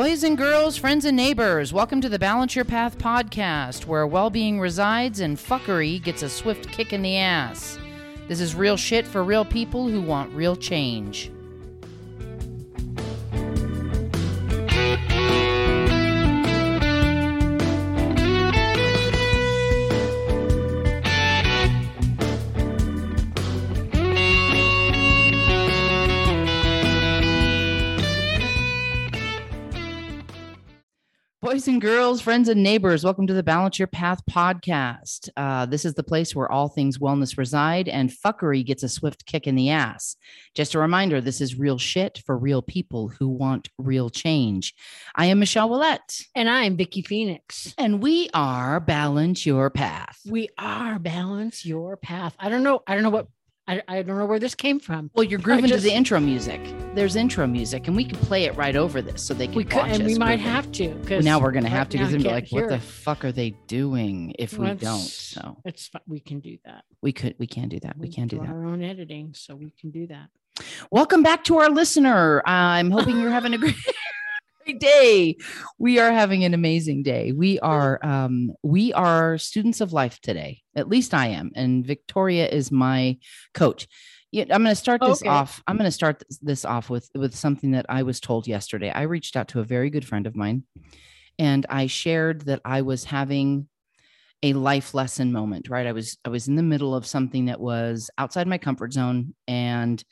Boys and girls, friends and neighbors, welcome to the Balance Your Path podcast, where well being resides and fuckery gets a swift kick in the ass. This is real shit for real people who want real change. Boys and girls, friends and neighbors, welcome to the Balance Your Path podcast. Uh, this is the place where all things wellness reside and fuckery gets a swift kick in the ass. Just a reminder this is real shit for real people who want real change. I am Michelle Willette. And I'm Vicki Phoenix. And we are Balance Your Path. We are Balance Your Path. I don't know. I don't know what I, I don't know where this came from. Well, you're grooving just, to the intro music. There's intro music, and we can play it right over this so they can. We could, and we might have to. Well, now we're going to have to because they're be like, "What the fuck are they doing?" If we don't, so it's we can do that. We could. We can do that. We, we can do, do that. Our own editing, so we can do that. Welcome back to our listener. I'm hoping you're having a great. Day. We are having an amazing day. We are um, we are students of life today. At least I am, and Victoria is my coach. I'm going to start this okay. off. I'm going to start this off with with something that I was told yesterday. I reached out to a very good friend of mine, and I shared that I was having a life lesson moment. Right, I was I was in the middle of something that was outside my comfort zone, and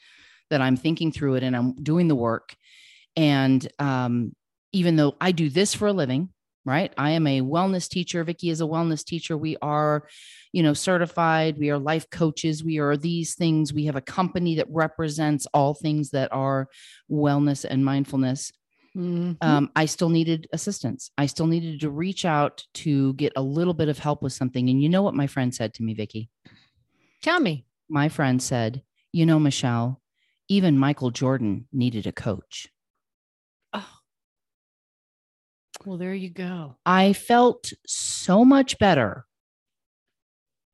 that I'm thinking through it, and I'm doing the work, and um, even though I do this for a living, right? I am a wellness teacher. Vicki is a wellness teacher. We are, you know, certified. We are life coaches. We are these things. We have a company that represents all things that are wellness and mindfulness. Mm-hmm. Um, I still needed assistance. I still needed to reach out to get a little bit of help with something. And you know what my friend said to me, Vicki? Tell me. My friend said, you know, Michelle, even Michael Jordan needed a coach. Well, there you go. I felt so much better.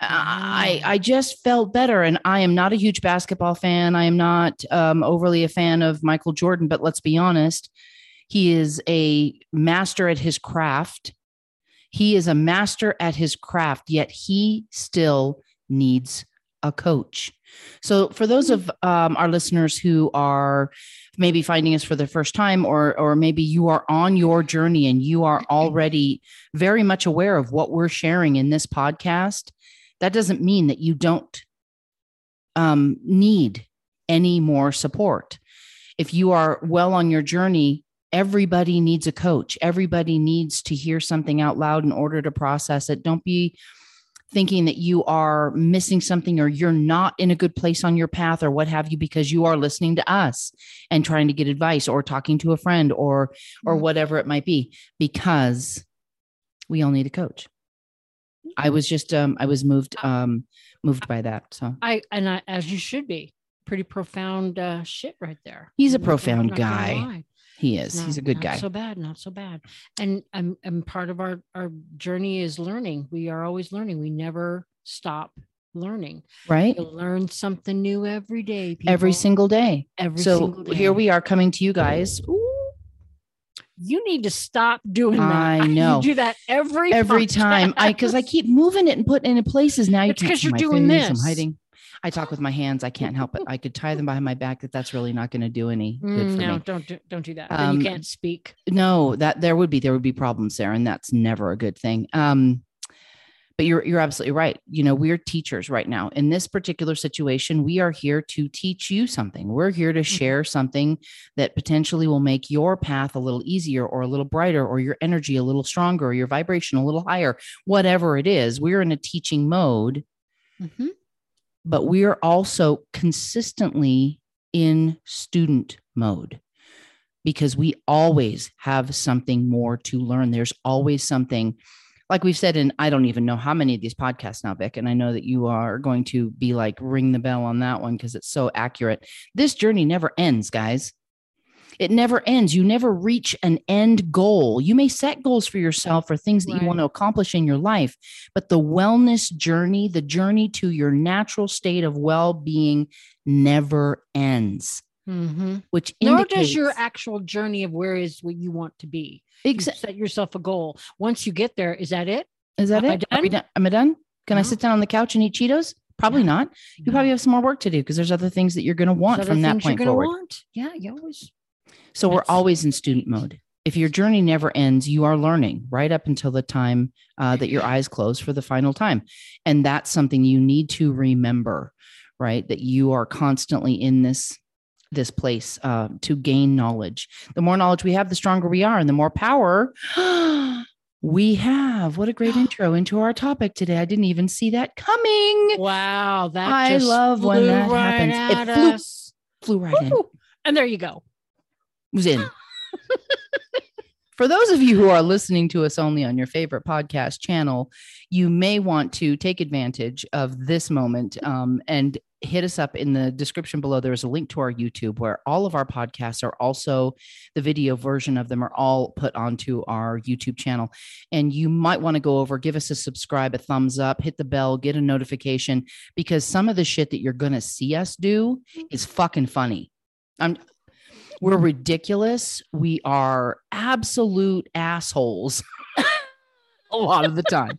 I I just felt better, and I am not a huge basketball fan. I am not um, overly a fan of Michael Jordan, but let's be honest, he is a master at his craft. He is a master at his craft, yet he still needs a coach. So, for those of um, our listeners who are maybe finding us for the first time, or or maybe you are on your journey and you are already very much aware of what we're sharing in this podcast, that doesn't mean that you don't um, need any more support. If you are well on your journey, everybody needs a coach. Everybody needs to hear something out loud in order to process it. Don't be thinking that you are missing something or you're not in a good place on your path or what have you because you are listening to us and trying to get advice or talking to a friend or or mm-hmm. whatever it might be because we all need a coach. I was just um i was moved um moved by that so. I and i as you should be pretty profound uh shit right there. He's a profound guy he is. Not, He's a good guy. So bad, not so bad. And I'm, and part of our our journey is learning. We are always learning. We never stop learning. Right. You learn something new every day. People. Every single day. Every so single day. here we are coming to you guys. Ooh. You need to stop doing that. I know. You do that every every podcast. time. I because I keep moving it and putting it in places. Now you because you're doing this. I'm hiding. I talk with my hands. I can't help it. I could tie them behind my back. That that's really not going to do any good mm, for no, me. don't do, don't do that. Um, you can't speak. No, that there would be there would be problems there, and that's never a good thing. Um, but you're you're absolutely right. You know, we're teachers right now. In this particular situation, we are here to teach you something. We're here to mm-hmm. share something that potentially will make your path a little easier or a little brighter or your energy a little stronger or your vibration a little higher. Whatever it is, we're in a teaching mode. Mm-hmm but we are also consistently in student mode because we always have something more to learn. There's always something, like we've said, and I don't even know how many of these podcasts now, Vic, and I know that you are going to be like, ring the bell on that one because it's so accurate. This journey never ends, guys. It never ends. You never reach an end goal. You may set goals for yourself or things that right. you want to accomplish in your life, but the wellness journey, the journey to your natural state of well being, never ends. Mhm. which Nor indicates does your actual journey of where is what you want to be. You set yourself a goal. Once you get there, is that it? is that am it? We done? Am I done? Can I sit down on the couch and eat Cheetos? Probably No. not. You probably have some more work to do because there's other things that you're going to want There's from that point forward. Want. Yeah, you always. So we're always in student mode. If your journey never ends, you are learning right up until the time uh, that your eyes close for the final time. And that's something you need to remember, right? That you are constantly in this this place uh, to gain knowledge. The more knowledge we have, the stronger we are, and the more power we have. What a great intro into our topic today. I didn't even see that coming. Wow, that I love when that right happens. It flew- us. Flew right in. And there you go. Was in. For those of you who are listening to us only on your favorite podcast channel, you may want to take advantage of this moment um, and hit us up in the description below. There is a link to our YouTube where all of our podcasts are also the video version of them are all put onto our YouTube channel. And you might want to go over, give us a subscribe, a thumbs up, hit the bell, get a notification because some of the shit that you're going to see us do is fucking funny. I'm we're ridiculous. We are absolute assholes a lot of the time.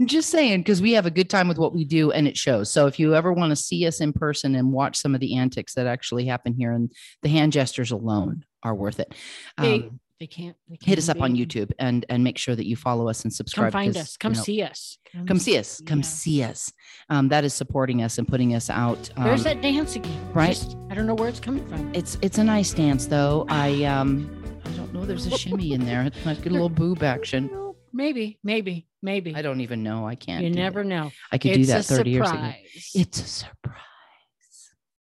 I'm just saying, because we have a good time with what we do and it shows. So if you ever want to see us in person and watch some of the antics that actually happen here, and the hand gestures alone are worth it. Um, they can't. They hit us can't up on YouTube and and make sure that you follow us and Come subscribe. find 'cause, us. Come you know, see us. Come see us. Come yeah. see us. Um, that is supporting us and putting us out. Um, There's that dance again. right? Just- I don't know where it's coming from. It's it's a nice dance though. I um I don't know. There's a shimmy in there. It's get a little boob action. Maybe, maybe, maybe. I don't even know. I can't. You that. never know. I could do that a 30 years ago. It's a surprise.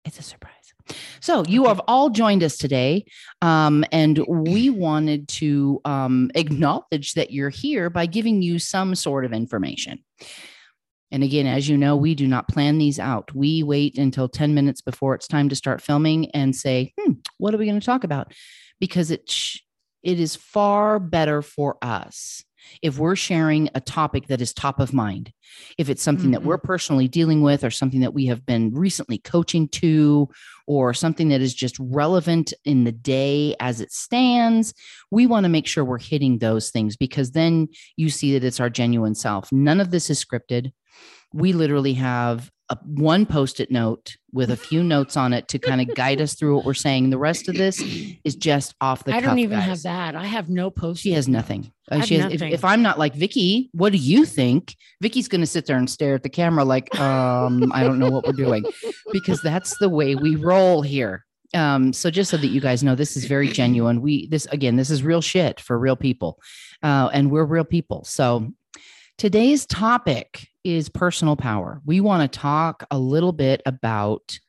It's a surprise. So you have all joined us today, um, and we wanted to um, acknowledge that you're here by giving you some sort of information. And again, as you know, we do not plan these out. We wait until 10 minutes before it's time to start filming and say, hmm, what are we going to talk about? Because it, it is far better for us if we're sharing a topic that is top of mind. If it's something that Mhm. we're personally dealing with or something that we have been recently coaching to or something that is just relevant in the day as it stands, we want to make sure we're hitting those things because then you see that it's our genuine self. None of this is scripted. We literally have a, one post-it note with a few notes on it to kind of guide us through what we're saying. The rest of this is just off the I don't even guys. have that. I have no post. She has nothing. Uh, she has, if, if I'm not like Vicky, what do you think? Vicky's going to sit there and stare at the camera like, um, I don't know what we're doing, because that's the way we roll here. Um, so just so that you guys know, this is very genuine. We this again, this is real shit for real people, uh, and we're real people. So today's topic is personal power. We want to talk a little bit about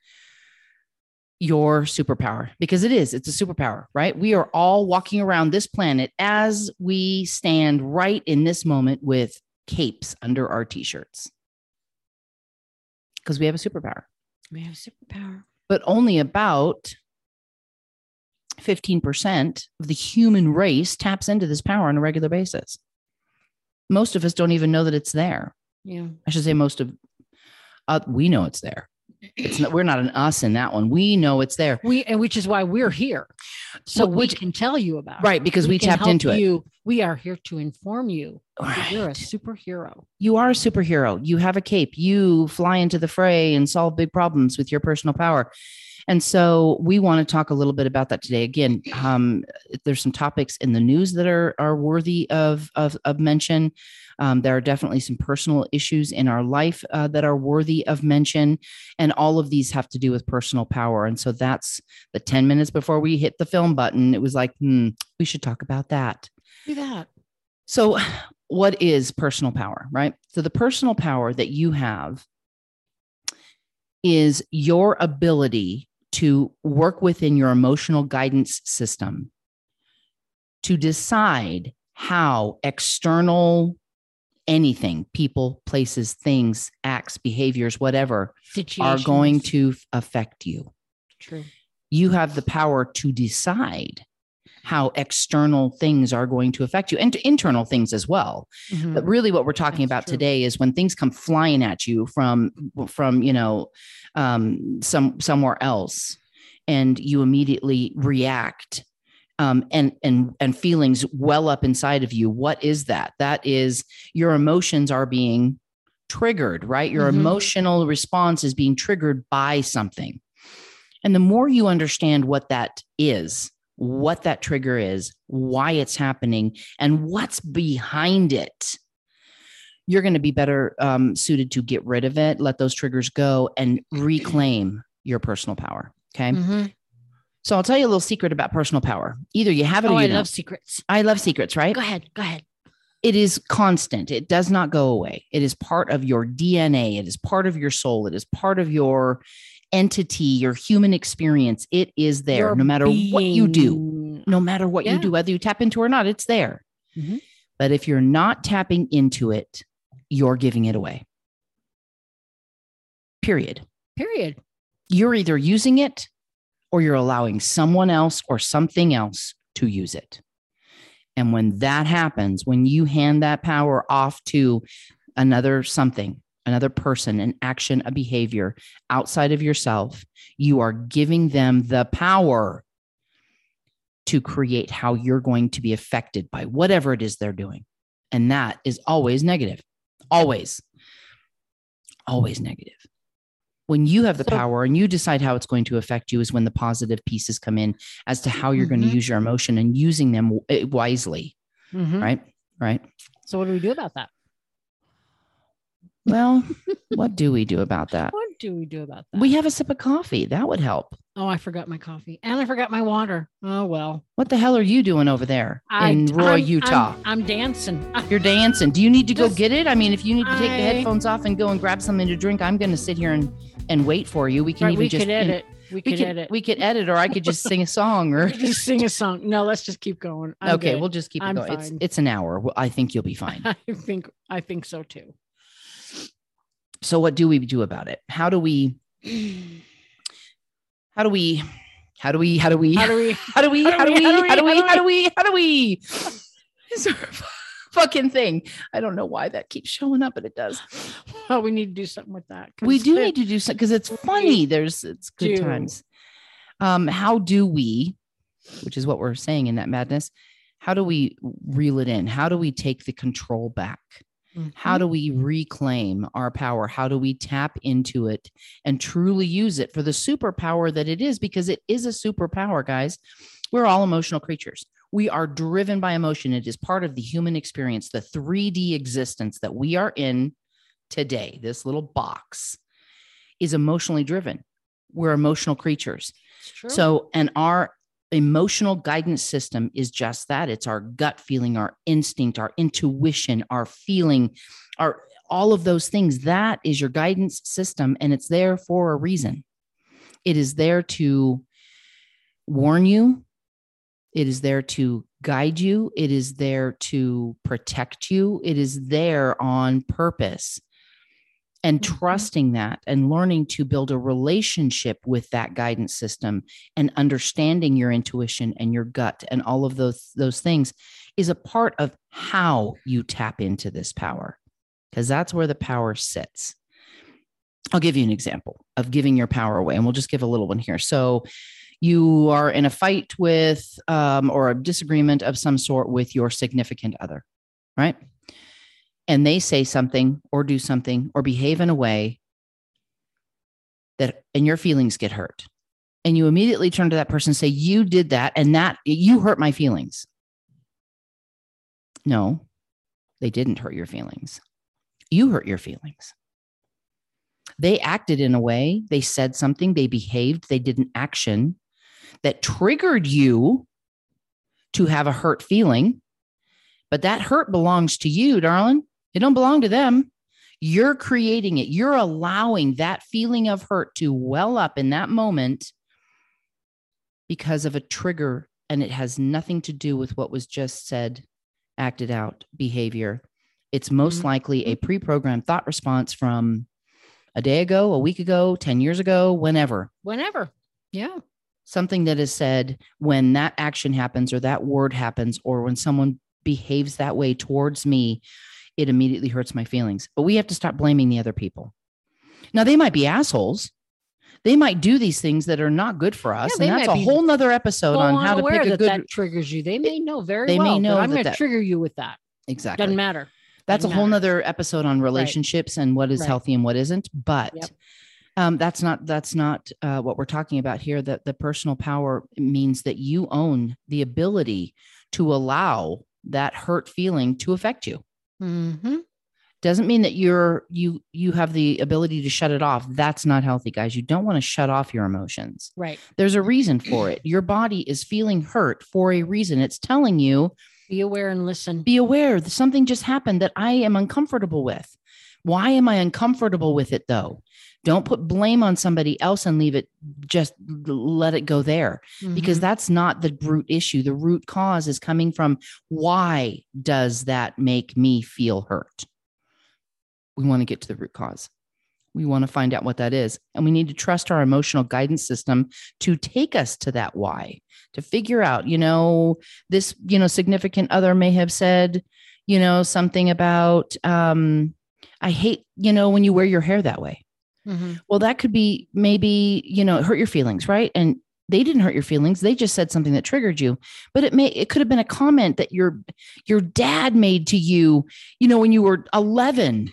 your superpower because it is it's a superpower right? We are all walking around this planet as we stand right in this moment with capes under our t-shirts. Because we have a superpower. We have superpower. but only about 15% of the human race taps into this power on a regular basis. Most of us don't even know that it's there Yeah. i should say most of uh, we know it's there it's not, we're not an us in that one we know it's there We and which is why we're here, so Well, we which- can tell you about. it. right because we, can tapped into it you. We are here to inform you. that You're a superhero. you are a superhero. You have a cape. You fly into the fray and solve big problems with your personal power. And so we want to talk a little bit about that today. Again, um, there's some topics in the news that are are worthy of of, of mention. Um, there are definitely some personal issues in our life uh, that are worthy of mention, and all of these have to do with personal power. And so that's the ten minutes before we hit the film button. It was like, hmm, we should talk about that. Do that. So, what is personal power, right? So, the personal power that you have is your ability to work within your emotional guidance system to decide how external anything, people, places, things, acts, behaviors, whatever, are going to affect you True. you have the power to decide how external things are going to affect you and internal things as well Mhm. but really what we're talking That's about true. today is when things come flying at you from from you know um some somewhere else and you immediately react um, and and and feelings well up inside of you what is that? That is your emotions are being triggered right? Your Mhm. emotional response is being triggered by something. And the more you understand what that is what that trigger is why it's happening and what's behind it you're going to be better um, suited to get rid of it let those triggers go and reclaim your personal power okay? Mhm. So I'll tell you a little secret about personal power. Either you have it Oh, or I you don't. love secrets. I love secrets, right? Go ahead. Go ahead. It is constant. It does not go away. It is part of your DNA. It is part of your soul. It is part of your entity, your human experience. It is there Your no matter what you do. No matter what you do, whether you tap into it or not, it's there. Mhm. But if you're not tapping into it, you're giving it away. Period. Period. You're either using it or you're allowing someone else or something else to use it. And when that happens, when you hand that power off to another something, another person, an action, a behavior outside of yourself, you are giving them the power to create how you're going to be affected by whatever it is they're doing. And that is always negative. Always. Always negative. When you have the So- power and you decide how it's going to affect you, is when the positive pieces come in as to how you're going to use your emotion and using them eh, wisely. Mhm. Right. Right. So what do we do about that? Well, what do we do about that? What do we do about that? We have a sip of coffee. That would help. Oh, I forgot my coffee and I forgot my water. Oh well. What the hell are you doing over there I, in Roy, I'm- Utah? I'm, I'm dancing. You're dancing. Do you need to go Just- get it? I mean, if you need to take the headphones off and go and grab something to drink, I'm going to sit here and and wait for you. We can Right, even we just edit. We We could could edit. we could edit, or I could just sing a song. Or just sing a song. No, let's just keep going. I'm okay, good. we'll just keep it I'm going. It's fine. it's an hour. I think you'll be fine. I think I think so too. So, what do we do about it? How do we? How do we? How do we? How do we? How do we? How do we? How do we? How do we? How do we? How do we? Fucking thing. I don't know why that keeps showing up, but it does. Well, we need to do something with that. We do need to do something because it's funny. There's it's good times. Um, how do we, which is what we're saying in that madness, how do we reel it in? How do we take the control back? How Mhm. do we reclaim our power? How do we tap into it and truly use it for the superpower that it is? Because it is a superpower, guys. We're all emotional creatures. We are driven by emotion. It is part of the human experience, the 3D existence that we are in today. This little box is emotionally driven. We're emotional creatures. So, and our emotional guidance system is just that. It's our gut feeling, our instinct, our intuition, our feeling, our all of those things. That is your guidance system, and it's there for a reason. It is there to warn you, it is there to guide you, it is there to protect you, it is there on purpose and Mhm. trusting that and learning to build a relationship with that guidance system and understanding your intuition and your gut and all of those those things is a part of how you tap into this power because that's where the power sits. I'll give you an example of giving your power away and we'll just give a little one here. So you are in a fight with um, or a disagreement of some sort with your significant other right and they say something or do something or behave in a way that and your feelings get hurt. And you immediately turn to that person and say you did that and that you hurt my feelings. No they didn't hurt your feelings. You hurt your feelings. They acted in a way they said something they behaved they did an action that triggered you to have a hurt feeling. But that hurt belongs to you darling it don't belong to them you're creating it you're allowing that feeling of hurt to well up in that moment because of a trigger and it has nothing to do with what was just said acted out behavior it's most Mhm. likely a pre-programmed thought response from a day ago a week ago 10 years ago whenever Whenever. Yeah. something that is said when that action happens or that word happens or when someone behaves that way towards me it immediately hurts my feelings but we have to stop blaming the other people now they might be assholes They might do these things that are not good for us. they and that's a whole nother episode on how to pick a that good that triggers you. They may know very they may know I'm going to trigger you with that. exactly. Doesn't matter. That's a Doesn't whole matter. nother episode on relationships and what is Right. healthy and what isn't. But Yep. um, that's not that's not uh, what we're talking about here. That the personal power means that you own the ability to allow that hurt feeling to affect you. Mm-hmm. Doesn't mean that you're you you have the ability to shut it off. That's not healthy, guys. You don't want to shut off your emotions. Right. There's a reason for it. Your body is feeling hurt for a reason. It's telling you Be aware and listen. be aware that something just happened that I am uncomfortable with. Why am I uncomfortable with it though? Don't put blame on somebody else and leave it just let it go there because Mhm. that's not the root issue. The root cause is coming from why does that make me feel hurt? We want to get to the root cause. We want to find out what that is. And we need to trust our emotional guidance system to take us to that why, to figure out, you know, this, you know, significant other may have said, you know, something about, um, I hate, you know, when you wear your hair that way. Mhm. Well, that could be maybe, you know, hurt your feelings, right? And they didn't hurt your feelings. They just said something that triggered you. But it may it could have been a comment that your your dad made to you, you know, when you were 11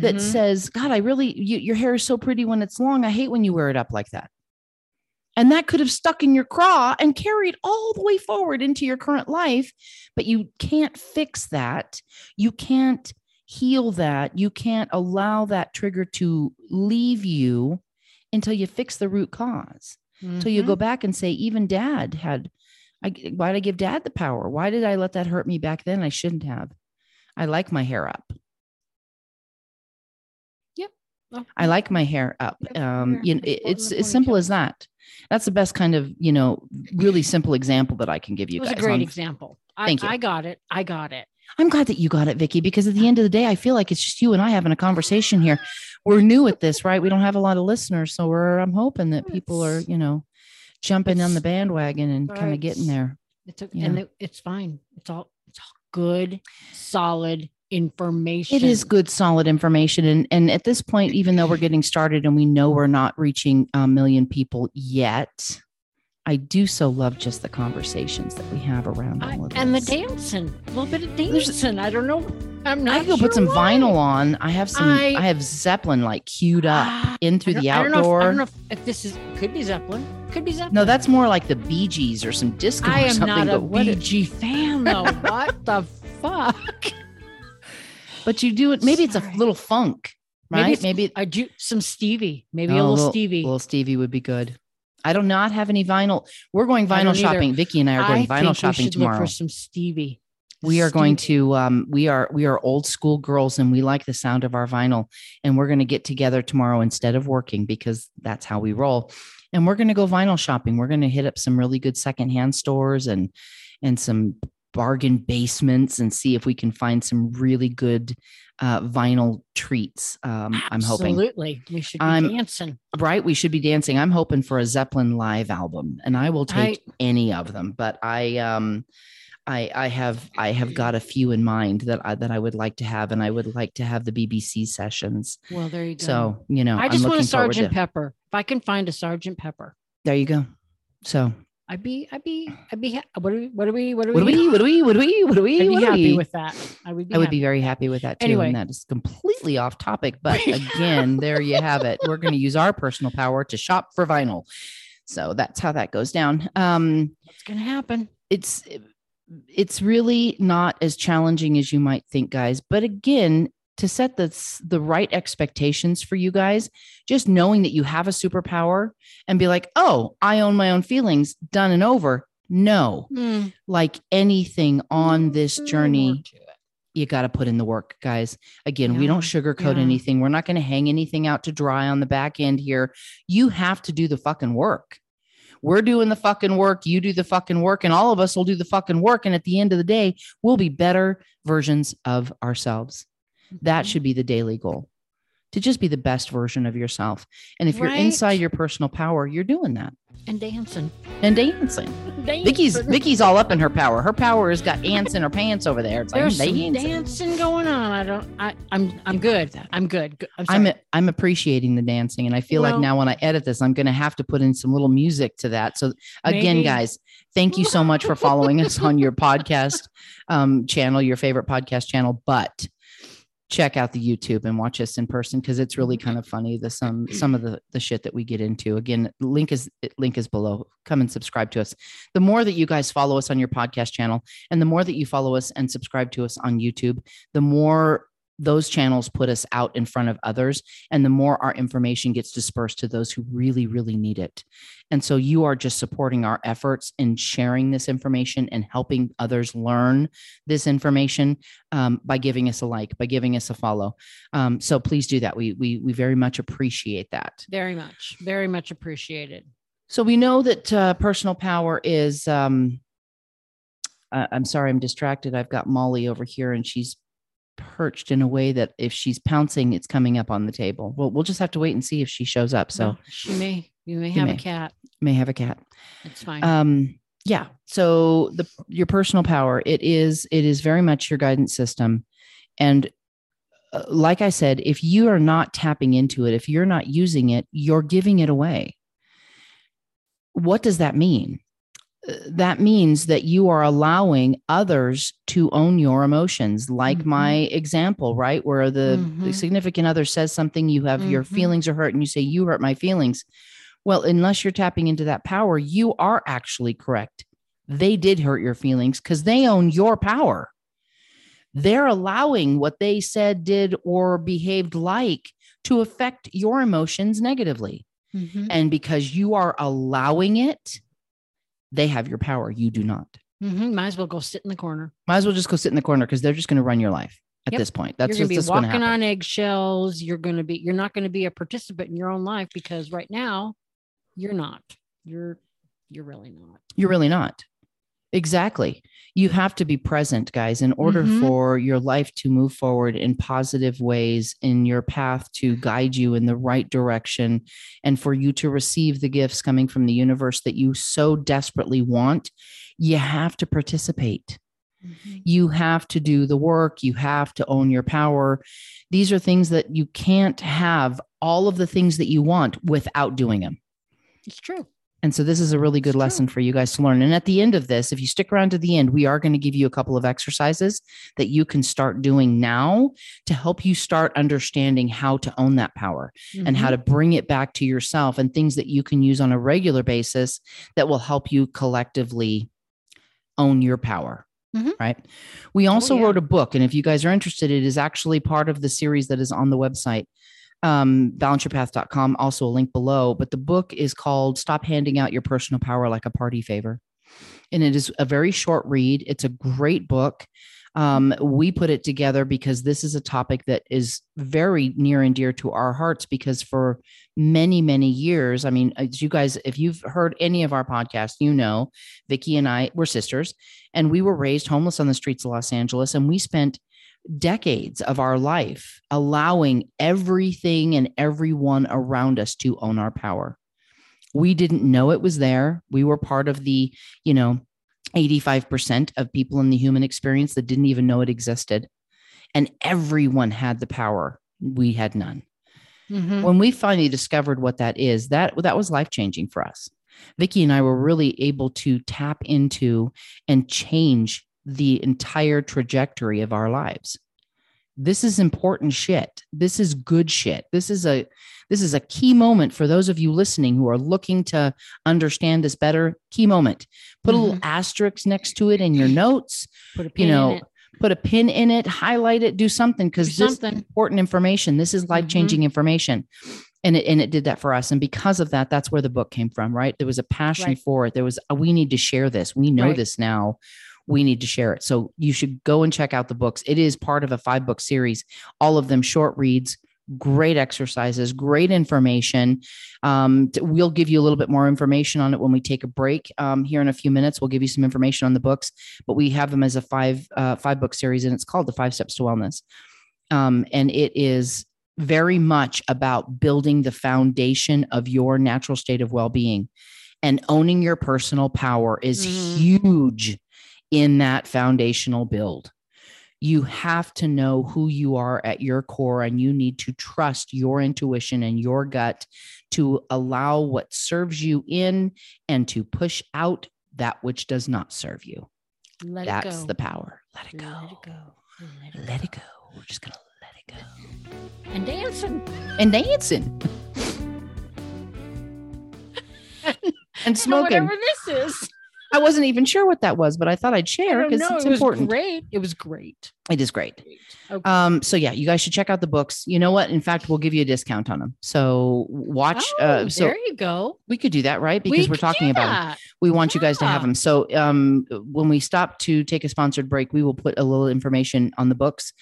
that Mhm. says, "God, I really you, your hair is so pretty when it's long. I hate when you wear it up like that." And that could have stuck in your craw and carried all the way forward into your current life, but you can't fix that. You can't heal that. You can't allow that trigger to leave you until you fix the root cause. Until you Mhm. go back and say, even dad had, I, why did I give dad the power? Why did I let that hurt me back then? I shouldn't have. I like my hair up. Oh, I like my hair up. Yep, Um, you know, it- it's as simple as that. That's the best kind of, you know, really simple example that I can give you It was guys. a great on- example. I, Thank you. I got it. I got it. I'm glad that you got it, Vicky, because at the end of the day, I feel like it's just you and I having a conversation here. We're new at this, right? We don't have a lot of listeners, so we're I'm hoping that people are, you know, jumping on the bandwagon and kind of getting there. It's a, Yeah. and it, it's fine. It's all it's all good, solid information. It is good, solid information, and and at this point, even though we're getting started and we know we're not reaching a million people yet, I do so love just the conversations that we have around I, all of and the dancing, a little bit of dancing. I don't know. I'm not. I could go put some why. vinyl on. I have some. I, I- have Zeppelin like queued up Ah, in through the I don't know if- outdoor. I don't know if, if this is could be Zeppelin. Could be Zeppelin. No, that's more like the Bee Gees or some disco I or am not a it- BG fan though. what the fuck? but you do it. Maybe it's a little funk, Maybe right? Maybe, I do some Stevie. Maybe Oh, a little, Stevie. A little Stevie would be good. I do not have any vinyl. We're going vinyl either. shopping. Vicky and I are going I vinyl think shopping tomorrow. For some Stevie. we are going to um we are we are old school girls and we like the sound of our vinyl and we're going to get together tomorrow instead of working because that's how we roll and we're going to go vinyl shopping we're going to hit up some really good secondhand stores and and some bargain basements and see if we can find some really good uh, vinyl treats um, i'm hoping Absolutely. We should be I'm- dancing. right we should be dancing i'm hoping for a zeppelin live album and i will take I- any of them but i um i i have i have got a few in mind that i that i would like to have and i would like to have the bbc sessions Well, there you go. so you know I i'm just want a Sergeant to Pepper. If I can find a Sergeant Pepper, there you go so I'd be, I'd be, I'd be. Ha- what do we, what do we, what do what do we? we what do we what do we what do we I'd be happy we? with that. I would be. I would be very happy with that too. Anyway. And that is completely off topic. But again, there you have it. We're going to use our personal power to shop for vinyl. So that's how that goes down. Um, It's gonna happen. it's it's really not as challenging as you might think guys but again to set the the right expectations for you guys just knowing that you have a superpower and be like oh i own my own feelings done and over. No. Hmm. like anything on this journey you got to put in the work guys. Again we don't sugarcoat yeah. anything. We're not going to hang anything out to dry on the back end here. You have to do the fucking work. We're doing the fucking work you do the fucking work and all of us will do the fucking work and at the end of the day we'll be better versions of ourselves that Mhm. should be the daily goal to just be the best version of yourself. And if you're inside your personal power, you're doing that And dancing. and dancing. Vicky's Dancing. Vicky's all up in her power. Her power has got ants in her pants over there. It's There's some dancing. dancing going on. I don't. I. I'm. I'm good. I'm good. I'm. I'm sorry. I'm appreciating the dancing, and I feel like now when I edit this, I'm going to have to put in some little music to that. So again, Maybe. guys, thank you so much for following us on your podcast um, channel, your favorite podcast channel. But check out the YouTube and watch us in person because it's really mm-hmm. kind of funny. The some some of the the shit that we get into. Again, link is link is below. Come and subscribe to us. The more that you guys follow us on your podcast channel, and the more that you follow us and subscribe to us on YouTube, the more those channels put us out in front of others and the more our information gets dispersed to those who really really need it. And so you are just supporting our efforts in sharing this information and helping others learn this information um, by giving us a like by giving us a follow. Um, so please do that. We, we we very much appreciate that. Very much. Very much appreciated. so we know that uh, personal power is um, uh, i'm sorry i'm distracted. I've got molly over here and she's perched in a way that if she's pouncing it's coming up on the table well we'll just have to wait and see if she shows up so Well, she may. You may have may. a cat. may have a cat It's fine. um yeah so the your personal power it is it is very much your guidance system and uh, like i said if you are not tapping into it if you're not using it you're giving it away what does that mean that means that you are allowing others to own your emotions like Mhm. my example right where the, the Mhm. significant other says something you have your Mhm. feelings are hurt and you say you hurt my feelings well, unless you're tapping into that power, you are actually correct. They did hurt your feelings because they own your power. They're allowing what they said, did, or behaved like to affect your emotions negatively. Mhm. And because you are allowing it, they have your power. You do not. Mm-hmm. Might as well go sit in the corner. Might as well just go sit in the corner because they're just going to run your life at Yep. this point. That's you're just going to be going to walking on eggshells. You're going to be. You're not going to be a participant in your own life because right now, you're not. You're. You're really not. You're really not. Exactly. You have to be present, guys, in order Mhm. for your life to move forward in positive ways, in your path to guide you in the right direction, and for you to receive the gifts coming from the universe that you so desperately want. You have to participate. You have to do the work. You have to own your power. These are things that you can't have all of the things that you want without doing them. It's true. And so this is a really good lesson for you guys to learn. And at the end of this, if you stick around to the end, we are going to give you a couple of exercises that you can start doing now to help you start understanding how to own that power and how Mhm. to bring it back to yourself and things that you can use on a regular basis that will help you collectively own your power. Mhm. Right. We also yeah. wrote a book. And if you guys are interested, it is actually part of the series that is on the website um, balanceyourpath.com, also a link below. But the book is called Stop Handing Out Your Personal Power Like a Party Favor. And it is a very short read. It's a great book. Um, we put it together because this is a topic that is very near and dear to our hearts because for many, many years, I mean, you guys, if you've heard any of our podcasts, you know, Vicki and I were sisters and we were raised homeless on the streets of Los Angeles. And we spent decades of our life allowing everything and everyone around us to own our power. We didn't know it was there. We were part of the, you know, 85% of people in the human experience that didn't even know it existed. And everyone had the power. We had none. Mhm. When we finally discovered what that is, that that was life changing for us. Vicki and I were really able to tap into and change the entire trajectory of our lives. This is important shit. This is good shit. This is a this is a key moment for those of you listening who are looking to understand this better. Key moment. Put a little mm-hmm. asterisk next to it in your notes. Put a pin You know, in it. put a pin in it, highlight it, do something because this is important information. This is mm-hmm. life changing information. And it, and it did that for us. And because of that, that's where the book came from, right? There was a passion Right. for it. There was, a, we need to share this. We know Right. this now. We need to share it. So you should go and check out the books. It is part of a five book series, all of them short reads, great exercises, great information. Um, we'll give you a little bit more information on it when we take a break um, here in a few minutes. We'll give you some information on the books, but we have them as a five uh, five book series, and it's called the Five Steps to Wellness. Um, and it is very much about building the foundation of your natural state of well-being and owning your personal power is Mhm. huge in that foundational build. You have to know who you are at your core and you need to trust your intuition and your gut to allow what serves you in and to push out that which does not serve you. Let that's go. the power. Let it go. Let it go. Let it let it go. we're just gonna let it go. And dancing. and dancing. And So whatever this is. I wasn't even sure what that was, but I thought I'd share because it's It was important. great. It was great. It is great. Okay. Um, so yeah, you guys should check out the books. You know what? In fact, we'll give you a discount on them. So watch. oh, uh, so there you go. we could do that, right? Because we are talking about that. We want you guys to have them. So um, when we stop to take a sponsored break, we will put a little information on the books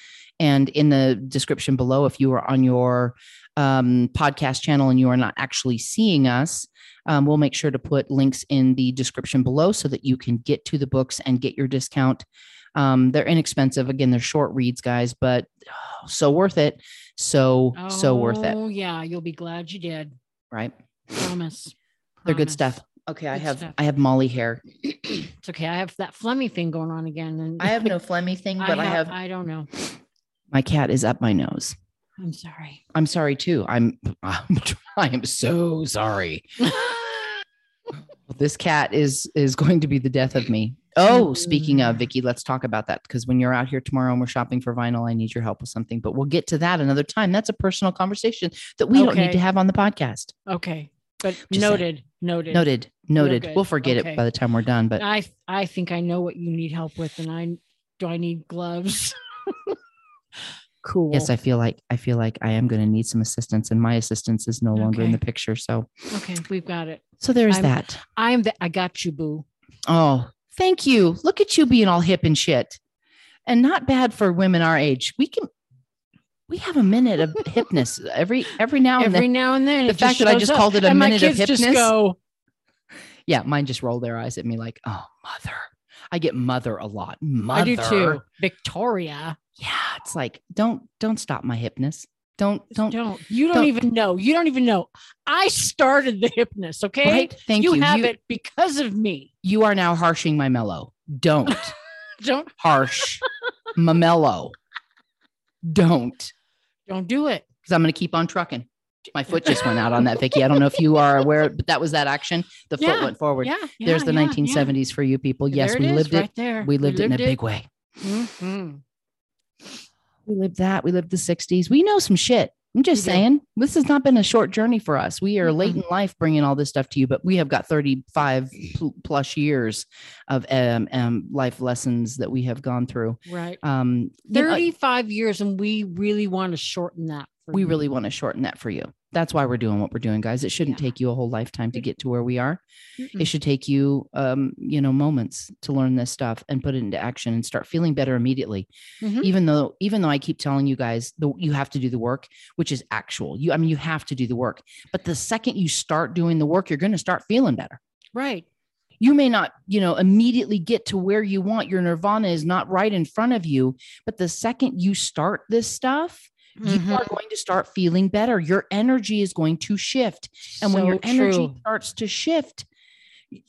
and in the description below. If you are on your um, podcast channel and you are not actually seeing us, um, we'll make sure to put links in the description below so that you can get to the books and get your discount. Um, they're inexpensive. Again, they're short reads, guys, but oh, so worth it. So, so worth it. Oh yeah, you'll be glad you did. Right. Promise. They're good stuff. Okay. I have, stuff. I have Molly hair. It's okay. I have that flummy thing going on again, and I have no phlegmy thing, but I have, I don't know. My cat is up my nose. I'm sorry. I'm sorry too. I'm I am I am so sorry. This cat is is going to be the death of me. Oh, speaking of Mm. Vicky, let's talk about that because when you're out here tomorrow and we're shopping for vinyl, I need your help with something. But we'll get to that another time. That's a personal conversation that we don't need to have on the podcast. okay, but saying. noted. Noted. Noted. Noted. good. We'll forget Okay. it by the time we're done. But I I think I know what you need help with, and I do. I need gloves. cool. yes, I feel like I feel like I am going to need some assistance, and my assistance is no longer in the picture. So okay, we've got it. so there's I'm- that. I'm the. I got you, boo. Oh, thank you. Look at you being all hip and shit. And not bad for women our age. We can we have a minute of hipness every every now and Every then. now and then, The fact that I just up, called it a and minute of hipness. go. Yeah, mine just roll their eyes at me like, oh mother. I get mother a lot. Mother. I do too. Victoria. Yeah, it's like don't don't stop my hipness. Don't don't, Don't. You don't, don't- even know. You don't even know. I started the hypness. Okay. right? Thank you. you have you, it because of me. you are now harshing my mellow. Don't Don't harsh my mellow. Don't. don't do it. because I'm going to keep on trucking. My foot just went out on that, Vicky. I don't know if you are aware, but that was that action. The foot went forward. Yeah. There's the yeah, 1970s for you people. Yes, we lived right it. there. We lived it in a lived big way. Mhm. We lived that. We lived the 60s. We know some shit. I'm just saying, this has not been a short journey for us. We are late in life bringing all this stuff to you, but we have got 35 plus years of um, um, life lessons that we have gone through. Right. Um, you know, 35 years, and we really want to shorten that. for we you. really want to shorten that for you. That's why we're doing what we're doing, guys. It shouldn't Yeah. take you a whole lifetime to get to where we are. Mm-mm. it should take you um you know moments to learn this stuff and put it into action and start feeling better immediately Mhm. even though even though i keep telling you guys the, you have to do the work which is actual you i mean you have to do the work but the second you start doing the work you're going to start feeling better Right. you may not you know immediately get to where you want your nirvana is not right in front of you but the second you start this stuff you Mhm. are going to start feeling better your energy is going to shift and when your energy true. starts to shift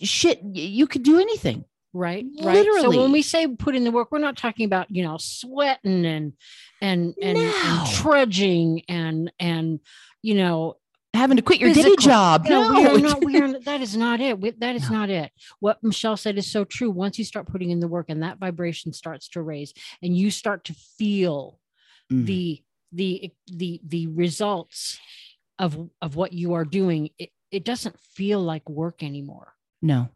shit you could do anything right right so when we say put in the work we're not talking about you know sweating and and and, No. and trudging and and you know having to quit your day job no, we no are not we are that is not it We- that is No. not it what michelle said is so true once you start putting in the work and that vibration starts to raise and you start to feel Mhm. the the the the results of of what you are doing it, it doesn't feel like work anymore. No.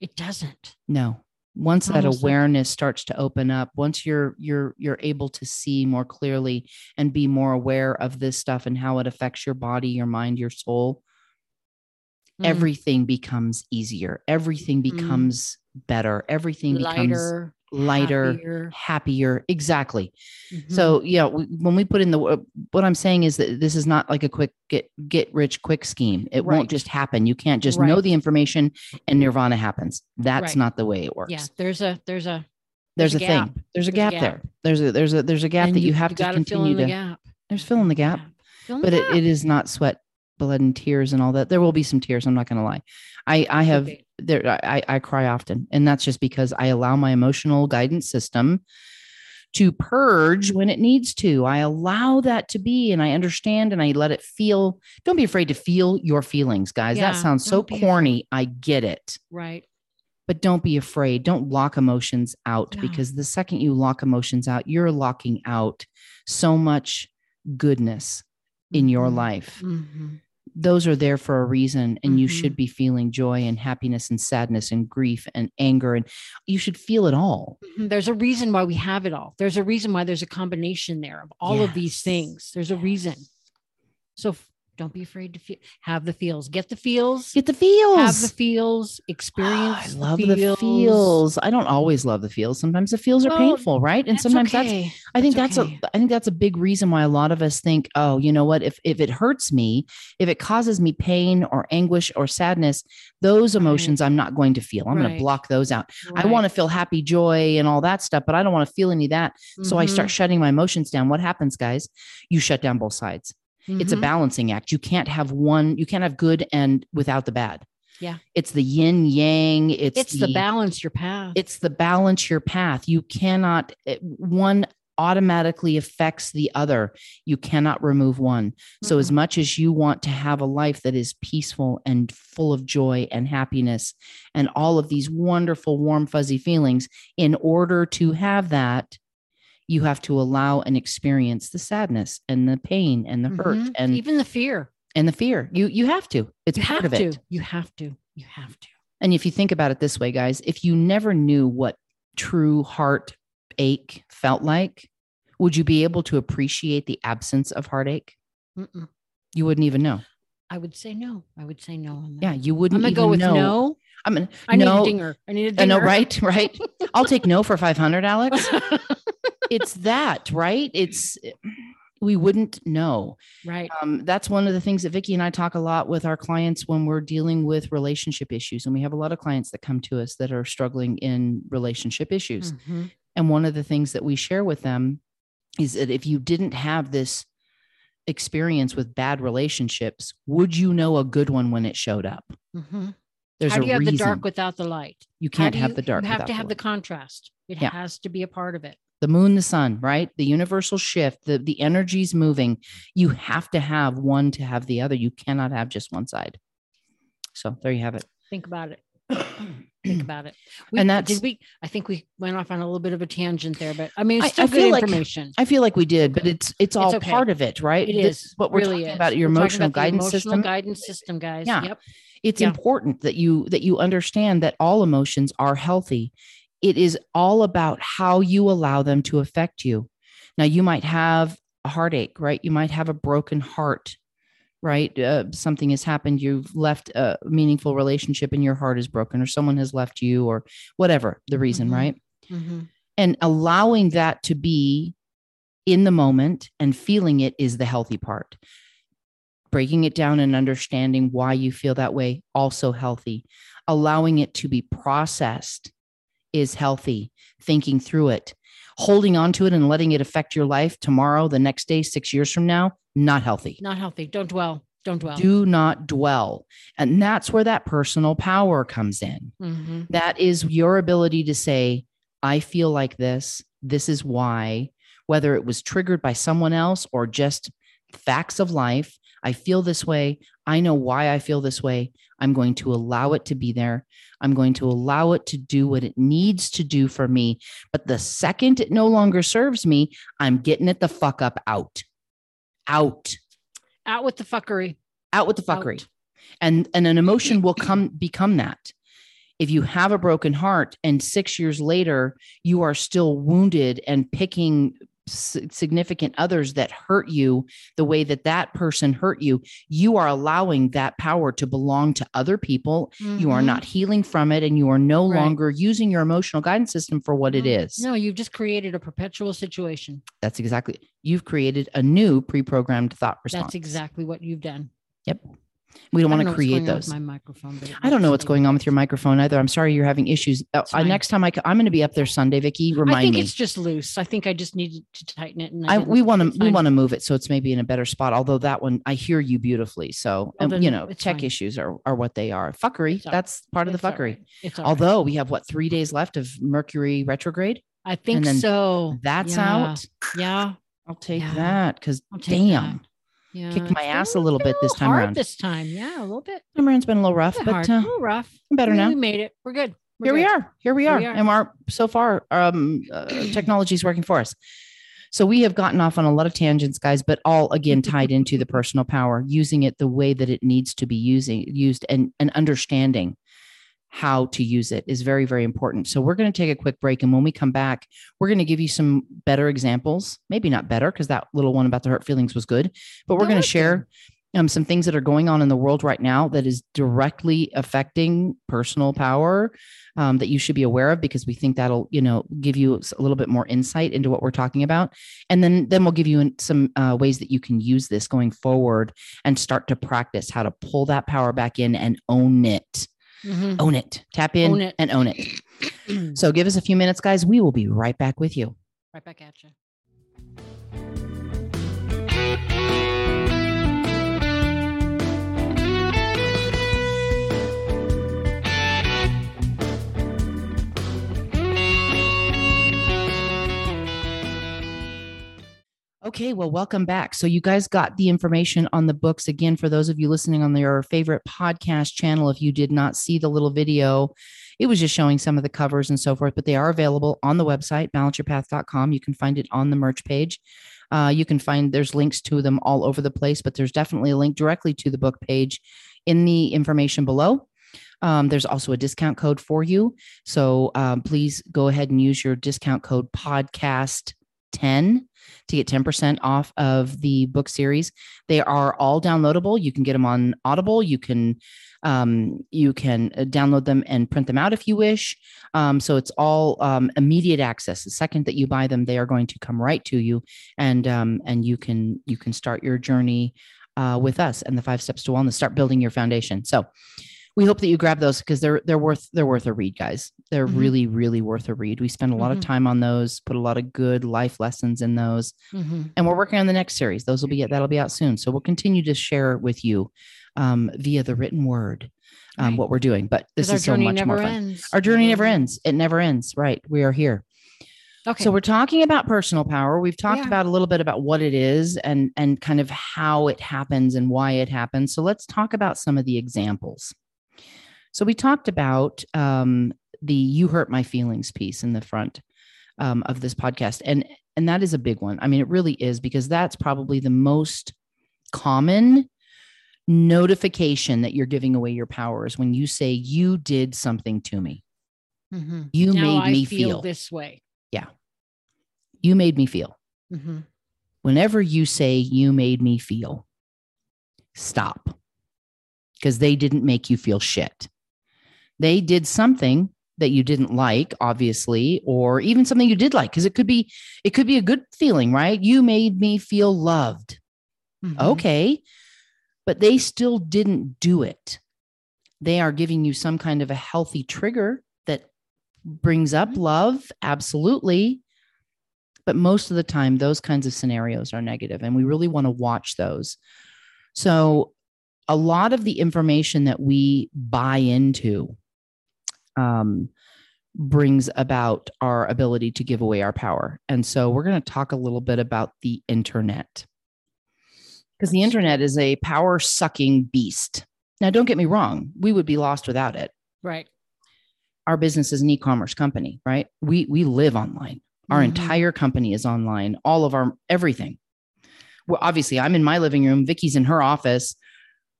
It doesn't. No. Once that Almost like- awareness starts to open up once you're you're you're able to see more clearly and be more aware of this stuff and how it affects your body your mind your soul Mm. everything becomes easier everything Mhm. becomes better everything becomes lighter happier. happier exactly Mhm. So yeah, we, when we put in the what I'm saying is that this is not like a quick get get rich quick scheme. It Right. won't just happen. You can't just know the information and nirvana happens. That's Right. not the way it works. yeah there's a there's a There's, there's a, a thing. There's a There's gap, gap. there. There's a there's a there's a gap and that you, have to gotta fill continue in the to. gap. There's filling the gap. Feel but it, it is not sweat, blood, and tears and all that. There will be some tears. I'm not going to lie. I, I have Okay. there. I, I cry often, and that's just because I allow my emotional guidance system to purge when it needs to. I allow that to be, and I understand, and I let it feel. Don't be afraid to feel your feelings, guys. Yeah, that sounds so corny. I get it Right. but don't be afraid. Don't lock emotions out No. because the second you lock emotions out, you're locking out so much goodness in your Mhm. life. Mhm. Those are there for a reason, and you Mhm. should be feeling joy and happiness and sadness and grief and anger, and you should feel it all. Mhm. There's a reason why we have it all. There's a reason why there's a combination there of all of these things. There's a reason. So don't be afraid to feel, have the feels. Get the feels. Get the feels. have the feels. Ah, Experience. I love the the feels. feels. I don't always love the feels. Sometimes the feels are Well, painful, right? And sometimes that's. I think That's that's okay. a I think that's a big reason why a lot of us think, oh, you know what, if if it hurts me, if it causes me pain or anguish or sadness, those Right. emotions I'm not going to feel. I'm going to block those out. I want to feel happy, joy and all that stuff, but I don't want to feel any of that. So I start shutting my emotions down. What happens, guys? You shut down both sides. It's a Mhm. balancing act. You can't have one, you can't have good and without the bad. Yeah. It's the yin yang, it's, It's the balance your path. it's the balance your path you cannot it- one automatically affects the other you cannot remove one so as much as you want to have a life that is peaceful and full of joy and happiness and all of these wonderful warm fuzzy feelings in order to have that you have to allow and experience the sadness and the pain and the hurt Mhm. and even the fear. and the fear you you have to it's You part have of to. it You have to. You have to. and if you think about it this way, guys, if you never knew what true heart ache felt like, would you be able to appreciate the absence of heartache? Mm-mm. You wouldn't even know. I would say no. I would say no. Yeah, you I'm wouldn't gonna even go with know. no. I'm gonna I need a dinger. I need a I dinger. know, right? Right. I'll take no for 500, Alex. It's that, right? It's we wouldn't know. right. Um, that's one of the things that Vickie and I talk a lot with our clients when we're dealing with relationship issues. And we have a lot of clients that come to us that are struggling in relationship issues. Mhm. And one of the things that we share with them is that if you didn't have this experience with bad relationships, would you know a good one when it showed up? Mhm. There's How a do you have reason the dark without the light? you can't do have the dark. You have to have the light. contrast. It Yeah. has to be a part of it. The moon, the sun, right? The universal shift, the the energy's moving. You have to have one to have the other. You cannot have just one side. So there you have it. Think about it. Think about it. We, And that's- did we? I think we went off on a little bit of a tangent there, but I mean, I- it's still I good feel like- I feel like we did, but it's it's all okay. part of it, right? It This is what we're really talking is. about. Your We're emotional about guidance emotional system. guidance system, guys. Yeah. Yep. it's Yeah. important that you that you understand that all emotions are healthy it is all about how you allow them to affect you. Now you might have a heartache right? You might have a broken heart right? Uh, something has happened. You've left a meaningful relationship and your heart is broken or someone has left you or whatever the reason Mhm. right? Mhm. and allowing that to be in the moment and feeling it is the healthy part. Breaking it down and understanding why you feel that way also healthy. Allowing it to be processed is healthy thinking through it holding on to it and letting it affect your life tomorrow the next day 6 years from now not healthy Not healthy. Don't dwell. Don't dwell. do not dwell and that's where that personal power comes in Mhm. that is your ability to say, I feel like this. This is why, whether it was triggered by someone else or just facts of life. I feel this way. I know why I feel this way. I'm going to allow it to be there. I'm going to allow it to do what it needs to do for me. But the second it no longer serves me, I'm getting it the fuck up out. Out Out with the fuckery. out with the fuckery Out. and and an emotion will come become that if you have a broken heart and 6 years later you are still wounded and picking significant others that hurt you the way that that person hurt you you are allowing that power to belong to other people you are Mhm. not healing from it and you are no Right. longer using your emotional guidance system for what it No. is No, you've just created a perpetual situation. that's exactly you've created a new pre-programmed thought response That's exactly what you've done. We don't want to create going on with those. My microphone. I don't know what's going on with your microphone either. I'm sorry you're having issues. Uh, next time I, I'm going to be up there Sunday, Vickie. Remind me. I think me. it's just loose. I think I just needed to tighten it. And I I, we want to we want to move it so it's maybe in a better spot. Although that one I hear you beautifully. So Well, and, you know tech fine. issues are are what they are. Fuckery. That's part of the fuckery. right. All right. Although we have what three days left of Mercury retrograde. I think so. That's Yeah. out. Yeah. I'll take Yeah. that because damn, that. Yeah. kicked my ass a little bit this time around. This time. Yeah. A little bit. Summer's been a little rough, but hard. uh, a little rough. I'm better we, now. We made it. We're good. We're here we good. are here we Here are we are. and our so far um uh, technology is working for us so we have gotten off on a lot of tangents guys but all again tied into the personal power using it the way that it needs to be using used and and understanding how to use it is very very important. So we're going to take a quick break and when we come back we're going to give you some better examples. Maybe not better because that little one about the hurt feelings was good but we're going to share um, some things that are going on in the world right now that is directly affecting personal power um, that you should be aware of because we think that'll you know give you a little bit more insight into what we're talking about. And then then we'll give you some uh, ways that you can use this going forward and start to practice how to pull that power back in and own it Mhm. own it tap in Own it. and own it so give us a few minutes guys we will be right back with you right back at you. Okay, well, welcome back. So, you guys got the information on the books. Again, for those of you listening on your favorite podcast channel, if you did not see the little video, it was just showing some of the covers and so forth, but they are available on the website, balanceyourpath.com. You can find it on the merch page. Uh, you can find there's links to them all over the place, but there's definitely a link directly to the book page in the information below. Um, there's also a discount code for you. So um, please go ahead and use your discount code podcast 10 to get 10% off of the book series. They are all downloadable. You can get them on Audible. You can um, you can uh, download them and print them out if you wish. Um, so it's all um, immediate access. The second that you buy them, they are going to come right to you, and um, and you can you can start your journey uh, with us and the five steps to wellness. Start building your foundation. So we hope that you grab those because they're they're worth they're worth a read, guys. They're Mhm. really really worth a read. We spend a lot of Mhm. time on those, put a lot of good life lessons in those, Mhm. and we're working on the next series. Those will be that'll be out soon. So we'll continue to share with you um, via the written word um, Right. what we're doing. But this is so much more fun. ends. Our journey never Mhm. ends. It never ends. Right. We are here. Okay. So we're talking about personal power. We've talked Yeah. about a little bit about what it is and and kind of how it happens and why it happens. So let's talk about some of the examples. So we talked about um, the "you hurt my feelings" piece in the front um, of this podcast, and and that is a big one. I mean, it really is because that's probably the most common notification that you're giving away your powers when you say you did something to me. Mhm. You Now made I me feel, feel. this way. Yeah. You made me feel. Mhm. whenever you say you made me feel, stop because they didn't make you feel shit. They did something that you didn't like, obviously, or even something you did like, because it could be, it could be a good feeling, right? You made me feel loved. Mhm. Okay. But they still didn't do it. They are giving you some kind of a healthy trigger that brings up Mhm. love. Absolutely. But most of the time, those kinds of scenarios are negative, and we really want to watch those. So, a lot of the information that we buy into um, brings about our ability to give away our power. And so, we're going to talk a little bit about the internet because the internet is a power sucking beast. Now, don't get me wrong, we would be lost without it. Right. Our business is an e-commerce company, right? We we live online. Our Mhm. entire company is online. All of our everything. Well, obviously, I'm in my living room. Vickie's in her office.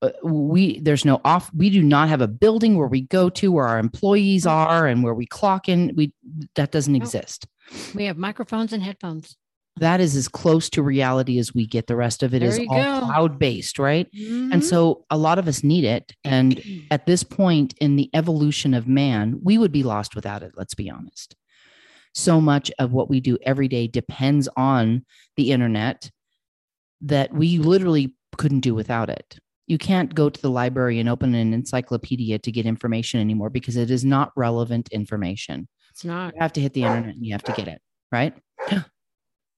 Uh, we there's no off. We do not have a building where we go to where our employees are and where we clock in. We that doesn't No. exist. We have microphones and headphones. That is as close to reality as we get. The rest of it is There you all cloud based, right? And Mhm. so a lot of us need it. And at this point in the evolution of man, we would be lost without it. Let's be honest. So much of what we do every day depends on the internet that we literally couldn't do without it. You can't go to the library and open an encyclopedia to get information anymore because it is not relevant information. It's not. You have to hit the internet and you have to get it, right?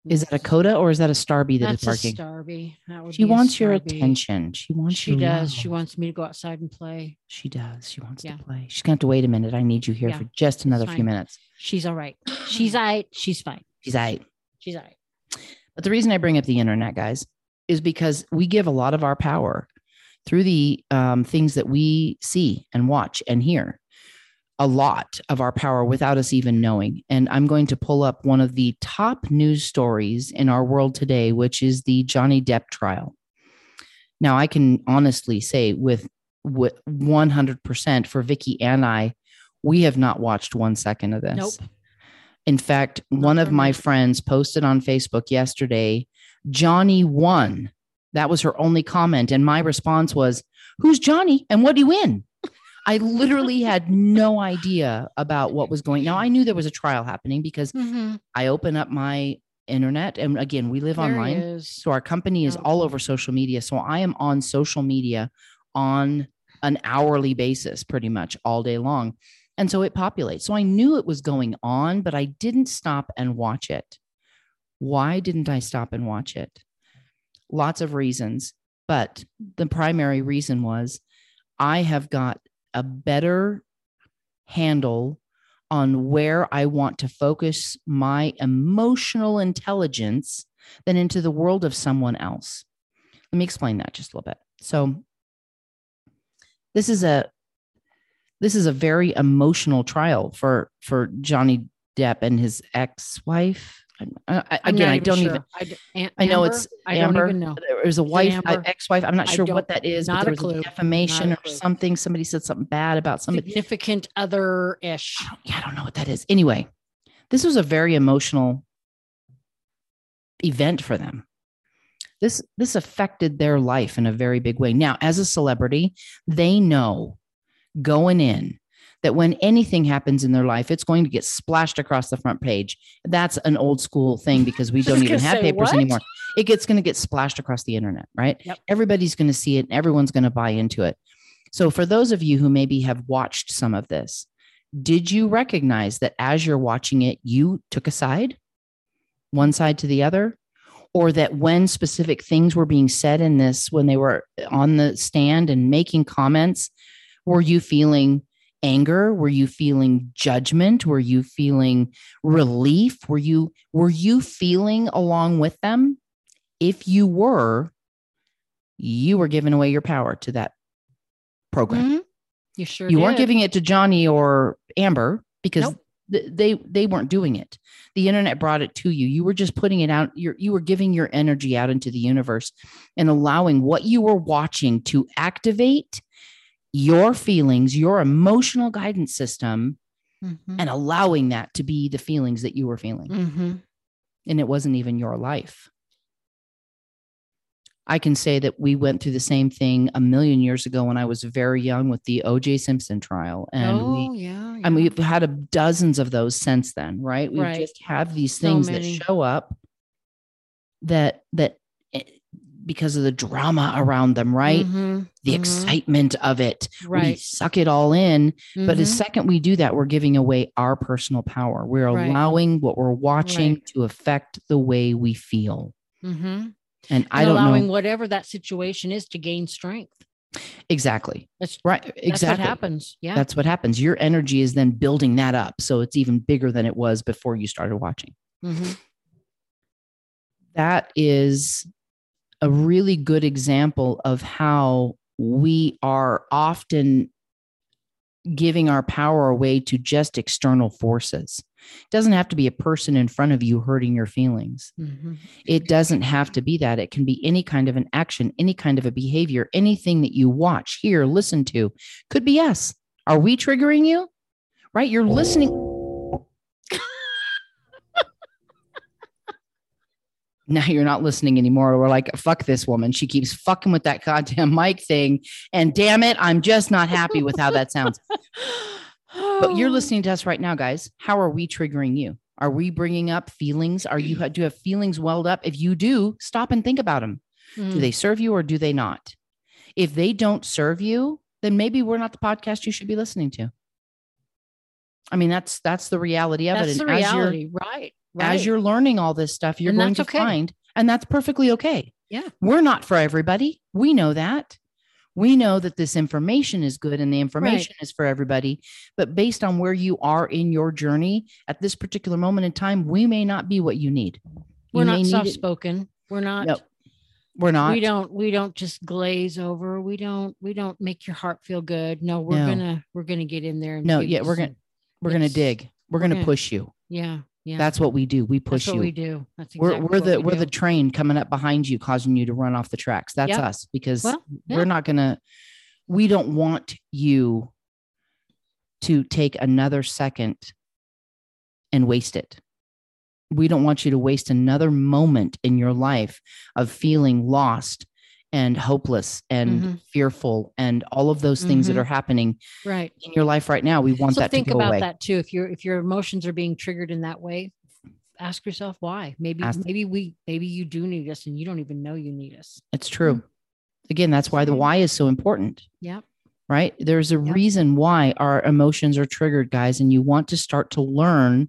Is that a coda or is that a Starby that is That's a barking? Starby. That would She wants your attention. She wants She does. She wants me to go outside and play. She does. She wants Yeah. to play. She's going to have to wait a minute. I need you here Yeah, for just another few minutes. She's all right. She's all right. She's fine. She's right. She's all right. But the reason I bring up the internet, guys, is because we give a lot of our power through the um, things that we see and watch and hear. A lot of our power without us even knowing. And I'm going to pull up one of the top news stories in our world today, which is the Johnny Depp trial. Now, I can honestly say with, with 100% for Vickie and I, we have not watched one second of this. Nope. In fact, Not one of for my friends posted on Facebook yesterday, Johnny won. That was her only comment. And my response was, Who's Johnny and what do you win? I literally had no idea about what was going. Now I knew there was a trial happening because Mm-hmm. I open up my internet and again, we live online. So our company is Oh. all over social media. So I am on social media on an hourly basis, pretty much all day long. And so it populates. So I knew it was going on, but I didn't stop and watch it. Why didn't I stop and watch it? Lots of reasons. But the primary reason was I have got a better handle on where I want to focus my emotional intelligence than into the world of someone else. Let me explain that just a little bit. So this is a this is a very emotional trial for for Johnny Depp and his ex-wife. I, I, again, I don't sure. even. I, Am- I know it's I Amber. don't even know. There was a wife, ex-wife. I'm not sure what that is, not there a was clue. Not defamation a or something. Somebody said something bad about somebody. Significant other ish. Yeah, I don't know what that is. Anyway, this was a very emotional event for them. This this affected their life in a very big way. Now, as a celebrity, they know going in that when anything happens in their life, it's going to get splashed across the front page. That's an old school thing because we don't even have papers what? anymore. It gets going to get splashed across the internet, right? Yep. Everybody's going to see it and everyone's going to buy into it. So, for those of you who maybe have watched some of this, did you recognize that as you're watching it, you took a side, one side to the other? Or that when specific things were being said in this, when they were on the stand and making comments, were you feeling anger? Were you feeling judgment? Were you feeling relief? Were you were you feeling along with them? If you were, you were giving away your power to that program Mhm. You sure you weren't giving it to Johnny or Amber because Nope. th- they they weren't doing it. The internet brought it to you. You were just putting it out. You you were giving your energy out into the universe and allowing what you were watching to activate your feelings, your emotional guidance system, Mhm. and allowing that to be the feelings that you were feeling. Mhm. And it wasn't even your life. I can say that we went through the same thing a million years ago when I was very young with the OJ Simpson trial. And we oh, yeah. and yeah. we've had a dozens of those since then, right? We Right. just have these So things that show up that that because of the drama around them, right? Mhm. The Mhm. excitement of it. We Right. suck it all in. But the Mhm. second we do that, we're giving away our personal power. We're Right. allowing what we're watching Right. to affect the way we feel. Mhm. And I don't allowing know whatever that situation is to gain strength. exactly. That's Right. That's Exactly. what happens. Yeah. That's what happens. Your energy is then building that up. So it's even bigger than it was before you started watching. Mhm. that is a really good example of how we are often giving our power away to just external forces. It doesn't have to be a person in front of you hurting your feelings. Mhm. It doesn't have to be that. It can be any kind of an action, any kind of a behavior, anything that you watch, hear, listen to. Could be us. Are we triggering you? Right? You're listening. Now you're not listening anymore. We're like, fuck this woman. She keeps fucking with that goddamn mic thing. And damn it, I'm just not happy with how that sounds. But you're listening to us right now, guys. How are we triggering you? Are we bringing up feelings? Are you do you have feelings welled up? If you do, stop and think about them. Do Mm. they serve you or do they not? If they don't serve you, then maybe we're not the podcast you should be listening to. I mean, that's that's the reality of That's it. the And as reality, right? Right. as you're learning all this stuff, you're And going to okay. find, and that's perfectly okay. Yeah. We're not for everybody. We know that. We know that this information is good and the information is for everybody. But based on where you are in your journey at this particular moment in time, we may not be what you need. we're You not soft spoken. We're not. Nope. We're not. We don't. We don't just glaze over. We don't. We don't make your heart feel good. No, we're No. gonna. We're gonna get in there. And No, yeah, we're gonna- We're going to dig. We're We're going to gonna- push you. Yeah. Yeah. That's what we do. We push That's what you. we do. That's we're exactly we're what the we we're the train coming up behind you, causing you to run off the tracks. That's Yep. us because Well, yeah. we're not gonna. We don't want you to take another second and waste it. We don't want you to waste another moment in your life of feeling lost and hopeless and Mhm. fearful and all of those things Mhm. that are happening right. in your life right now. We want so that think to go about away. that too. If your if your emotions are being triggered in that way, ask yourself why. Maybe Ask- maybe we maybe you do need us and you don't even know you need us. It's true. Again, that's why the why is so important. yeah right? There's a Yep. reason why our emotions are triggered, guys. And you want to start to learn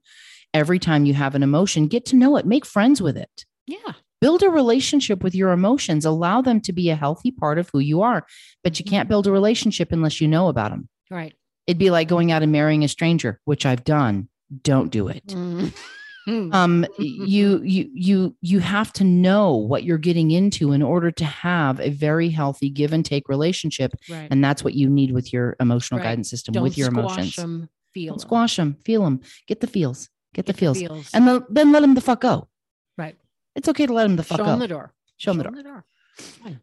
every time you have an emotion, get to know it, make friends with it, Yeah. Build a relationship with your emotions, allow them to be a healthy part of who you are. But you Mhm. can't build a relationship unless you know about them. Right. It'd be like going out and marrying a stranger, which I've done. Don't do it. Mm. Um, you you you you have to know what you're getting into in order to have a very healthy give and take relationship, right. and that's what you need with your emotional Right. guidance system, don't with your emotions. squash emotions. them. Feel Don't 'em. squash them, feel them, get the feels, get, the Get feels, feels. and then, then let them the fuck go. Right. It's okay to let them the fuck Show go. them the door. Show them the door. the door.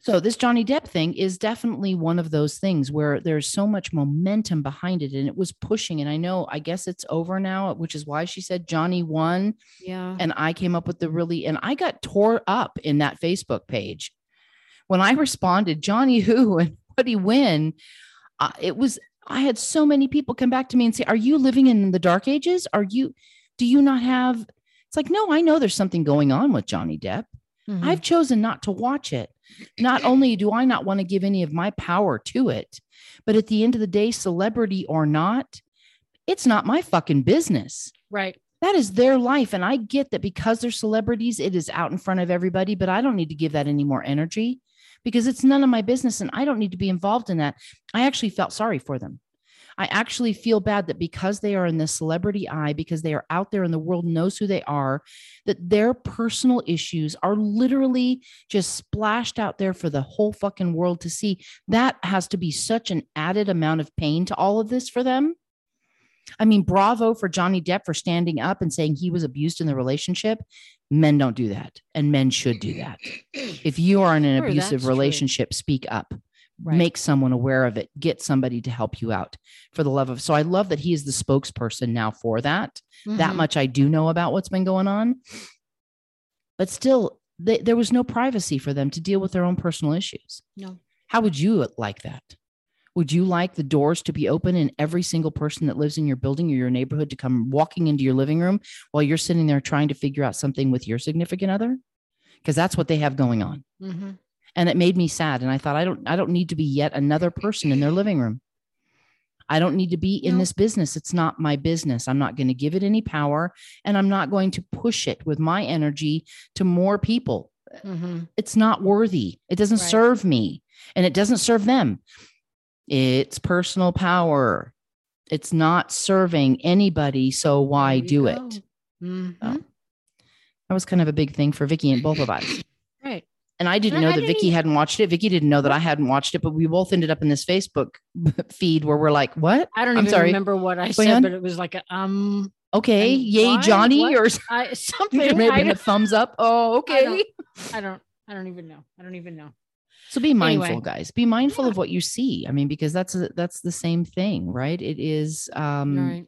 So this Johnny Depp thing is definitely one of those things where there's so much momentum behind it, and it was pushing. And I know, I guess it's over now, which is why she said Johnny won, Yeah. and I came up with the really, and I got tore up in that Facebook page when I responded, Johnny who and what he win. Uh, it was I had so many people come back to me and say, "Are you living in the dark ages? Are you? Do you not have?" It's like, no, I know there's something going on with Johnny Depp. Mhm. I've chosen not to watch it. Not only do I not want to give any of my power to it, but at the end of the day, celebrity or not, it's not my fucking business. right. That is their life. And I get that because they're celebrities, it is out in front of everybody, but I don't need to give that any more energy because it's none of my business and I don't need to be involved in that. I actually felt sorry for them. I actually feel bad that because they are in the celebrity eye, because they are out there and the world knows who they are, that their personal issues are literally just splashed out there for the whole fucking world to see. That has to be such an added amount of pain to all of this for them. I mean, bravo for Johnny Depp for standing up and saying he was abused in the relationship. Men don't do that, and men should do that. If you are in an Sure, abusive that's true. relationship, speak up Right. make someone aware of it get somebody to help you out for the love of so i love that he is the spokesperson now for that that Mhm. much i do know about what's been going on but still they, there was no privacy for them to deal with their own personal issues No. how would you like that would you like the doors to be open and every single person that lives in your building or your neighborhood to come walking into your living room while you're sitting there trying to figure out something with your significant other because that's what they have going on Mhm. And it made me sad and i thought i don't i don't need to be yet another person in their living room i don't need to be in No. this business it's not my business i'm not going to give it any power and i'm not going to push it with my energy to more people Mhm. it's not worthy it doesn't Right. serve me and it doesn't serve them it's personal power it's not serving anybody so why do go. it Mhm. Oh. that was kind of a big thing for vickie and both of us. And I didn't know I that didn't Vickie e- hadn't watched it. Vickie didn't know that I hadn't watched it, but we both ended up in this Facebook feed where we're like, "What? I don't I'm even sorry. remember what I said, but it was like a um Okay, yay, why? Johnny!" What? Or I something. there may have I, been a thumbs up. Oh, I okay. don't- I don't I don't even know. I don't even know. So be mindful, Anyway. guys. Be mindful Yeah. of what you see. I mean, because that's a, that's the same thing, right? It is. Um, right.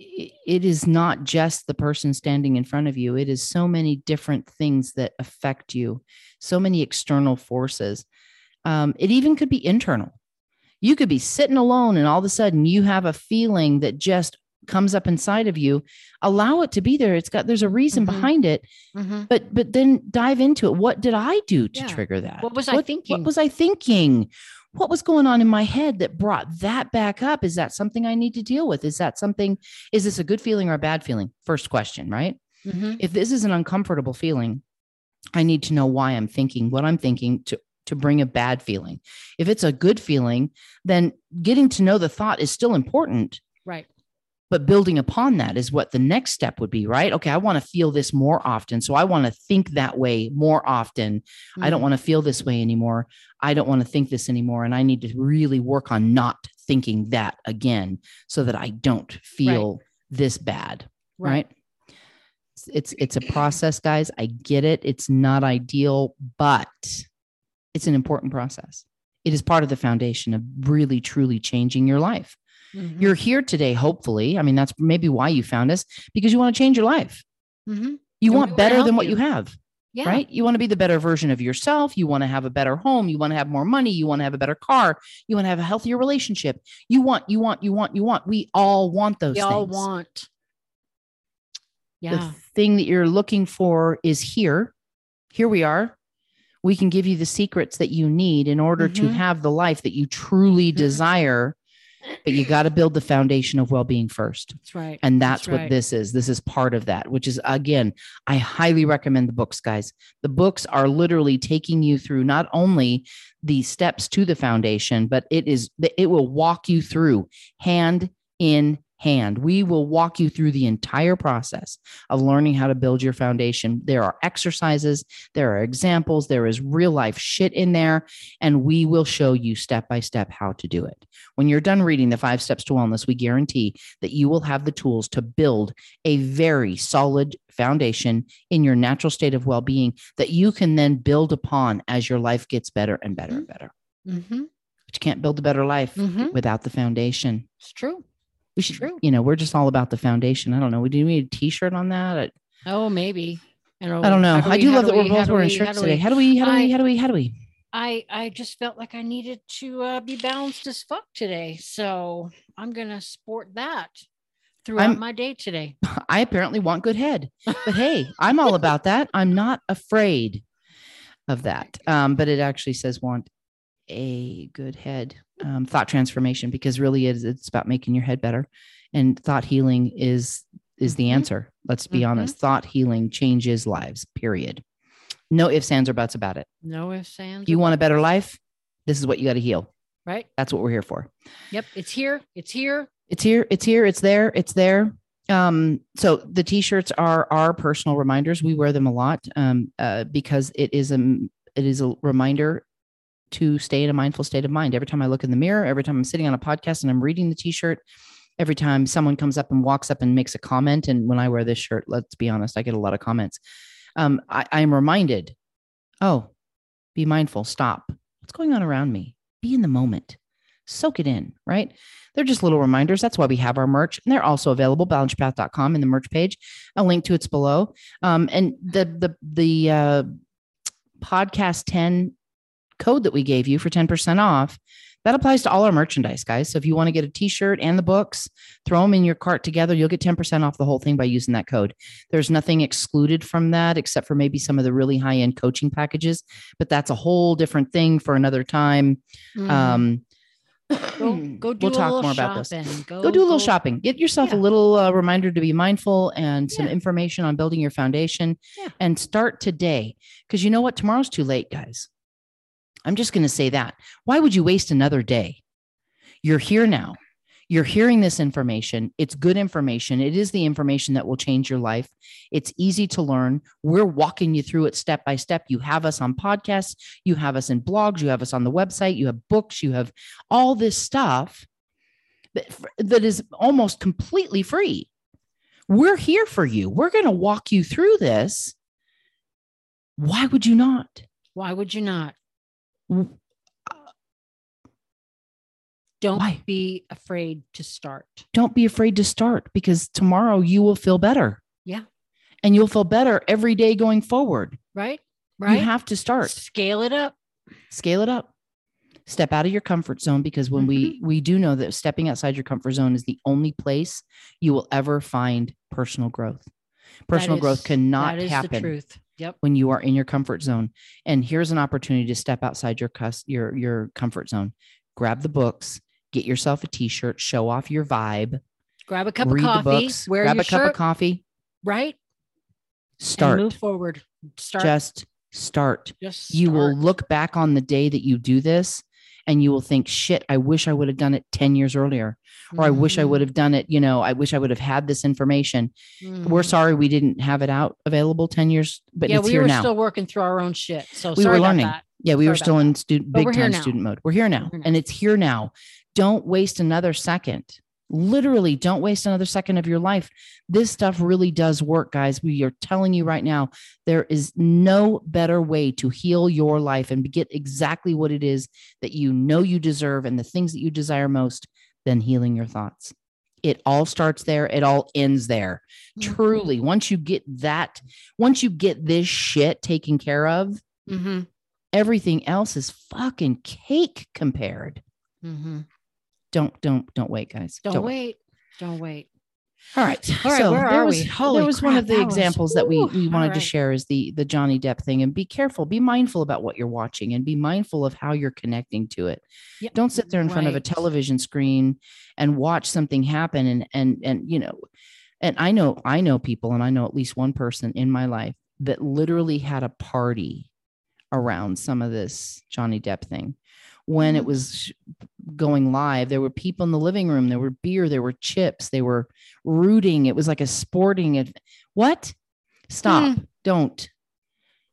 It is not just the person standing in front of you it is so many different things that affect you so many external forces um, it even could be internal you could be sitting alone and all of a sudden you have a feeling that just comes up inside of you allow it to be there it's got there's a reason Mhm. behind it Mhm. but but then dive into it what did i do to Yeah. trigger that What was I thinking? what was i thinking what was going on in my head that brought that back up is that something i need to deal with is that something is this a good feeling or a bad feeling first question right Mhm. if this is an uncomfortable feeling i need to know why i'm thinking what i'm thinking to to bring a bad feeling if it's a good feeling then getting to know the thought is still important. But building upon that is what the next step would be right? Okay i want to feel this more often. So i want to think that way more often. I don't Mhm. want to feel this way anymore. I don't want to think this anymore. And i need to really work on not thinking that again so that i don't feel this bad right. It's- it's it's a process guys. I get it. It's not ideal but it's an important process. It is part of the foundation of really truly changing your life Mhm. you're here today hopefully i mean that's maybe why you found us because you want to change your life Mhm. you And want better than what you. you have Yeah. right you want to be the better version of yourself you want to have a better home you want to have more money you want to have a better car you want to have a healthier relationship you want you want you want you want we all want those We things all want. Yeah. the thing that you're looking for is here. Here we are. We can give you the secrets that you need in order to Mhm. have the life that you truly Mhm. desire. But you got to build the foundation of well being first. That's right. And that's, That's what right. this is. This is part of that, which is, again, I highly recommend the books, guys. The books are literally taking you through not only the steps to the foundation, but it is, it will walk you through hand in hand. We will walk you through the entire process of learning how to build your foundation. There are exercises, there are examples, there is real life shit in there, and we will show you step by step how to do it. When you're done reading the five steps to wellness, we guarantee that you will have the tools to build a very solid foundation in your natural state of well being that you can then build upon as your life gets better and better and better. Mm-hmm. But you can't build a better life Mm-hmm. without the foundation. It's true. We should, True. you know, we're just all about the foundation. I don't know. We do need a t-shirt on that. Oh, maybe. I don't, I don't know. how I do how love that we- we're both wearing we- how shirts do today. How do we, how do we, how do we, how do we? I I just felt like I needed to uh, be balanced as fuck today, so I'm gonna sport that throughout I'm- my day today. I apparently want good head. But hey, I'm all about that. I'm not afraid of that. Um, but it actually says want a good head. Um, thought transformation because really it is it's about making your head better. And thought healing is is the Mhm. answer. Let's be Mhm. honest. Thought healing changes lives, period. No ifs, ands, or buts about it. No ifs, ands. You want a better life? This is what you got to heal. right? That's what we're here for. Yep, it's here. It's here. It's here. It's here. It's there. It's there. Um, so the t-shirts are our personal reminders. We wear them a lot um, uh, because it is a it is a reminder to stay in a mindful state of mind. Every time I look in the mirror, every time I'm sitting on a podcast and I'm reading the t-shirt, every time someone comes up and walks up and makes a comment, and when I wear this shirt, let's be honest, I get a lot of comments. Um, I, I'm reminded, oh, be mindful. Stop. What's going on around me? Be in the moment. Soak it in. Right. They're just little reminders. That's why we have our merch. And they're also available, balancepath.com in the merch page. A link to it's below. Um, and the the the uh, podcast 10 code that we gave you for 10% off, that applies to all our merchandise, guys. So if you want to get a t-shirt and the books, throw them in your cart together. You'll get 10% off the whole thing by using that code. There's nothing excluded from that except for maybe some of the really high-end coaching packages, but that's a whole different thing for another time. Mhm. Um, go go do we'll a talk little more about this shopping. Go, go do a little shopping get yourself a little uh, reminder to be mindful and some Yeah. information on building your foundation Yeah. and start today because you know what tomorrow's too late guys i'm just going to say that. Why would you waste another day? You're here now. You're hearing this information. It's good information. It is the information that will change your life. It's easy to learn. We're walking you through it step by step. You have us on podcasts. You have us in blogs. You have us on the website. You have books. You have all this stuff that, that is almost completely free. We're here for you. We're going to walk you through this. Why would you not? Why would you not? Don't Why? be afraid to start. Don't be afraid to start because tomorrow you will feel better. Yeah. And you'll feel better every day going forward. Right? Right? You have to start. Scale it up. Scale it up. step out of your comfort zone because when we mm-hmm. we do know that stepping outside your comfort zone is the only place you will ever find personal growth personal That growth cannot that is the happen truth. Yep. when you are in your comfort zone and here's an opportunity to step outside your cus- your your comfort zone grab the books get yourself a t-shirt show off your vibe Grab a cup of coffee. books wear grab your a cup shirt, of coffee right? start And move forward. Start. just start just you will look back on the day that you do this and you will think shit i wish i would have done it 10 years earlier or i wish i Mhm. would have done it you know i wish i would have had this information we're Mhm. sorry we didn't have it out available 10 years but yeah, it's we were now still working through our own shit. So We sorry were about learning. that. yeah we sorry were still in student big time student mode we're here now We're here and it's here now don't waste another second literally don't waste another second of your life this stuff really does work guys we are telling you right now there is no better way to heal your life and get exactly what it is that you know you deserve and the things that you desire most than healing your thoughts it all starts there it all ends there Mhm. truly once you get that once you get this shit taken care of mm-hmm. everything else is fucking cake compared Mm-hmm. don't don't don't wait guys Don't, wait. Don't wait. All right All right, so where there are was, we? there Holy was one of the that was- examples that we we wanted all to share is the the johnny depp thing and be careful be mindful about what you're watching and be mindful of how you're connecting to it Yep. don't sit there in front of a television screen and watch something happen and and and you know and i know i know people and i know at least one person in my life that literally had a party around some of this johnny depp thing when it Mhm. was going live there were people in the living room there were beer there were chips they were rooting it was like a sporting ev- what stop don't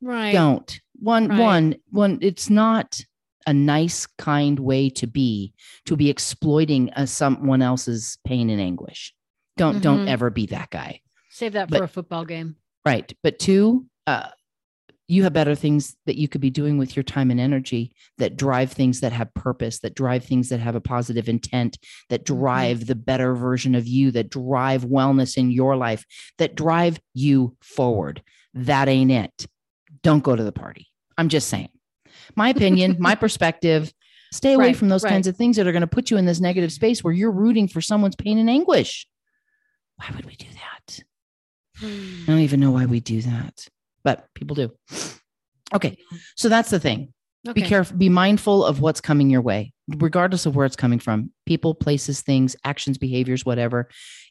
Right. don't one Right. one one it's not a nice kind way to be to be exploiting a, someone else's pain and anguish don't don't Mhm. ever be that guy Save that But- for a football game. right but two uh you have better things that you could be doing with your time and energy that drive things that have purpose that drive things that have a positive intent that Mm-hmm. drive the better version of you that drive wellness in your life that drive you forward. That ain't it. Don't go to the party. I'm just saying. My opinion my perspective stay away Right, from those right. kinds of things that are going to put you in this negative space where you're rooting for someone's pain and anguish. Why would we do that? I don't even know why we do that, but people do. Okay. So that's the thing. Be careful, be mindful of what's coming your way, regardless of where it's coming from people, places, things, actions, behaviors, whatever.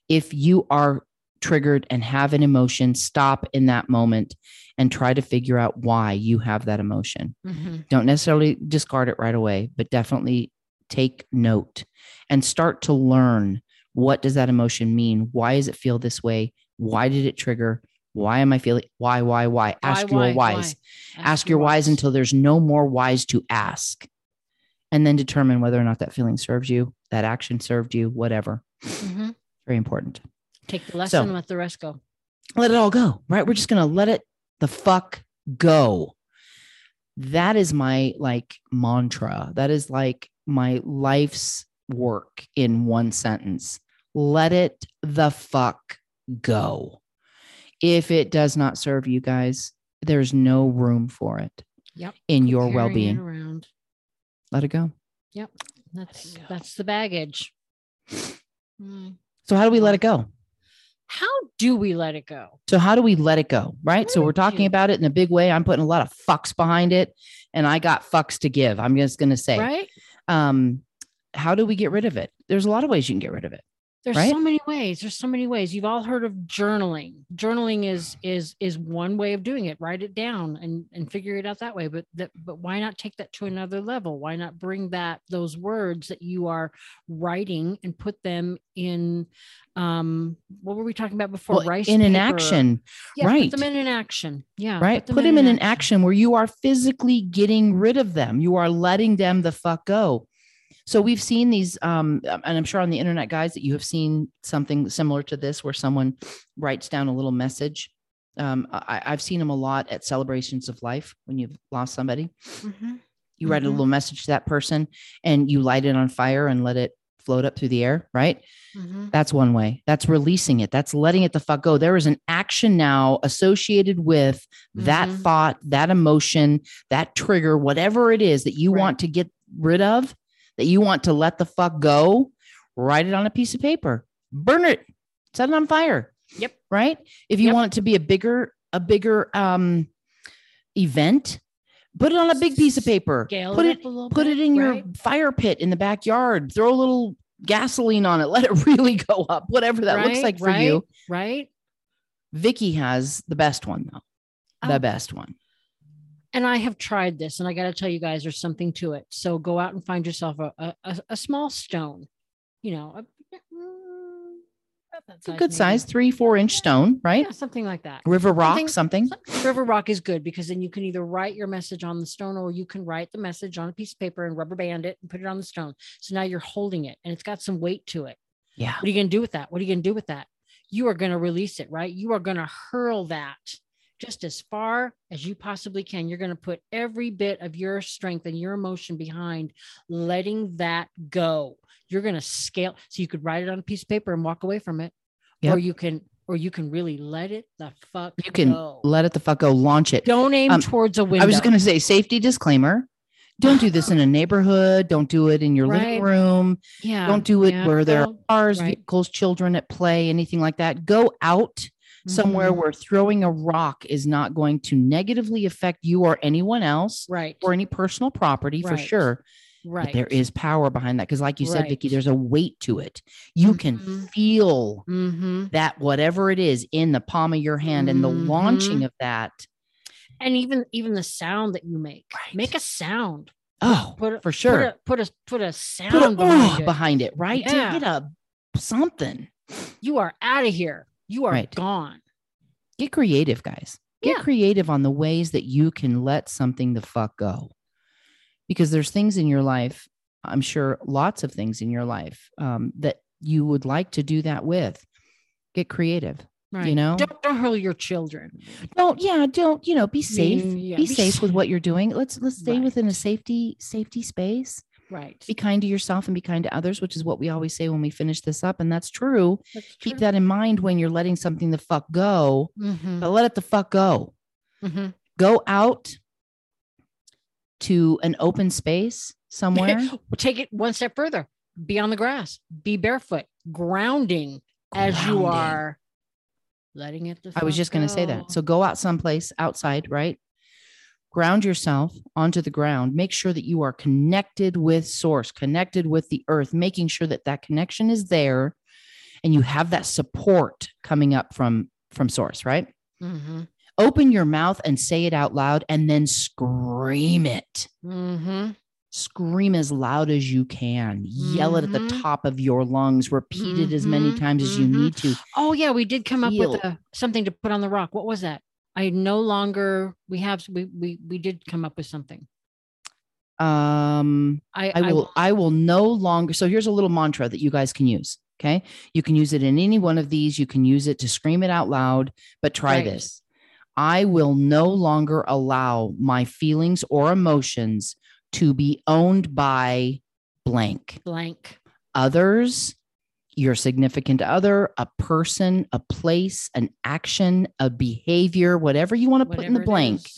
If you are triggered and have an emotion, stop in that moment and try to figure out why you have that emotion. Mhm. Don't necessarily discard it right away, but definitely take note and start to learn what does that emotion mean? Why does it feel this way? Why did it trigger? Why am I feeling why why why? Ask your why, whys. Ask your whys until there's no more whys to ask. And then determine whether or not that feeling serves you, that action served you, whatever. Mhm. Very important. Take the lesson, So- let the rest go. let it all go, right? We're just going to let it the fuck go. That is my like mantra. That is like my life's work in one sentence. Let it the fuck go. If it does not serve you guys, there's no room for it Yep. in Quit your well-being. Around. Let it go. Yep. That's go. that's the baggage. Mm. So how do we let it go? How do we let it go? So how do we let it go? Right. So we're talking you- about it in a big way. I'm putting a lot of fucks behind it and I got fucks to give. I'm just going to say, Right? um, how do we get rid of it? There's a lot of ways you can get rid of it. There's Right? so many ways. There's so many ways. You've all heard of journaling. Journaling is is is one way of doing it. Write it down and and figure it out that way. But that but why not take that to another level? Why not bring that those words that you are writing and put them in um what were we talking about before? Well, Rice in an action, Yeah, right. Put them in an action. Yeah. right? Put them in an action where you are physically getting rid of them. You are letting them the fuck go. So we've seen these, um, and I'm sure on the internet, guys, that you have seen something similar to this, where someone writes down a little message. Um, I, I've seen them a lot at celebrations of life when you've lost somebody. Mhm. You write a Mhm. little message to that person, and you light it on fire and let it float up through the air, right? Mhm. That's one way. That's releasing it. That's letting it the fuck go. There is an action now associated with that Mhm. thought, that emotion, that trigger, whatever it is that you Right. want to get rid of, that you want to let the fuck go, write it on a piece of paper, burn it, set it on fire. Yep. Right. If you Yep. want it to be a bigger, a bigger um event, put it on a big piece of paper. Scale put it it, up a little put bit, it in your fire pit in the backyard. Throw a little gasoline on it. Let it really go up. Whatever that looks like for right, you. right? Vickie has the best one though. The Oh. best one. And I have tried this, and I got to tell you guys, there's something to it. So go out and find yourself a a, a, a small stone, you know, a, about It's a size good maybe. size, three, four inch stone, right? yeah, something like that. River rock, Something- something. River rock is good because then you can either write your message on the stone or you can write the message on a piece of paper and rubber band it and put it on the stone. So now you're holding it and it's got some weight to it. Yeah. What are you going to do with that? What are you going to do with that? You are going to release it, right? You are going to hurl that just as far as you possibly can. You're going to put every bit of your strength and your emotion behind letting that go. You're going to scale. So you could write it on a piece of paper and walk away from it, or you can, or you can really let it the fuck You can go. let it the fuck go, launch it. Don't aim Um, towards a window. I was going to say safety disclaimer. Don't do this in a neighborhood. Don't do it in your living room. yeah. Don't do it yeah, where there are cars, right. vehicles, children at play, anything like that. Go out somewhere mhm, where throwing a rock is not going to negatively affect you or anyone else right, or any personal property for sure. right. But there is power behind that because, like you said, Vickie, Right. there's a weight to it. You Mhm. can feel hmm that whatever it is in the palm of your hand and the launching Mhm. of that. And even even the sound that you make, Right. make a sound. Oh, Put a, for sure. Put a put a, put a sound Put a behind, "oh" it. behind it, right? To Yeah. get a something. You are out of here. You are Right. gone. Get creative, guys. Get Yeah. creative on the ways that you can let something the fuck go. Because there's things in your life, I'm sure lots of things in your life um, that you would like to do that with. Get creative. Right. know? don't don't hurl your children. Don't, yeah, don't, you know, be safe. mean, yeah, be be safe with what you're doing. Let's let's stay within a safety safety space. Right. Be kind to yourself and be kind to others, which is what we always say when we finish this up. And that's true. That's Keep that in mind when you're letting something the fuck go, Mhm, but let it the fuck go. mhm. Go out to an open space somewhere. Take it one step further. Be on the grass. Be barefoot. Grounding as you are. Letting it. the I was just going to say that. So go out someplace outside, right? Ground yourself onto the ground. Make sure that you are connected with source, connected with the earth, making sure that that connection is there and you have that support coming up from from source, right? Mhm, Open your mouth and say it out loud and then scream it. mhm. Scream as loud as you can. Yell it at the Mhm. top of your lungs. Repeat it as many Mhm, times as you mhm. need to. Oh yeah, we did come up with a, something to put on the rock. What was that? I no longer. We have. We we we did come up with something. Um I I will I will no longer so here's a little mantra that you guys can use. Okay. You can use it in any one of these. You can use it to scream it out loud, but try Right. this. I will no longer allow my feelings or emotions to be owned by blank. blank. Others, your significant other, a person, a place, an action, a behavior, whatever you want to put in the blank.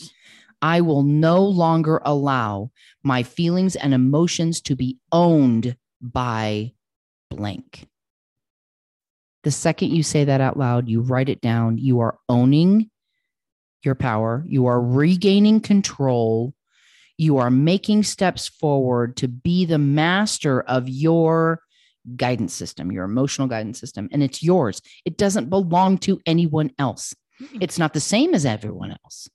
I will no longer allow my feelings and emotions to be owned by blank. The second you say that out loud, you write it down, you are owning your power, you are regaining control, you are making steps forward to be the master of your guidance system, your emotional guidance system, and it's yours. It doesn't belong to anyone else. It's not the same as everyone else.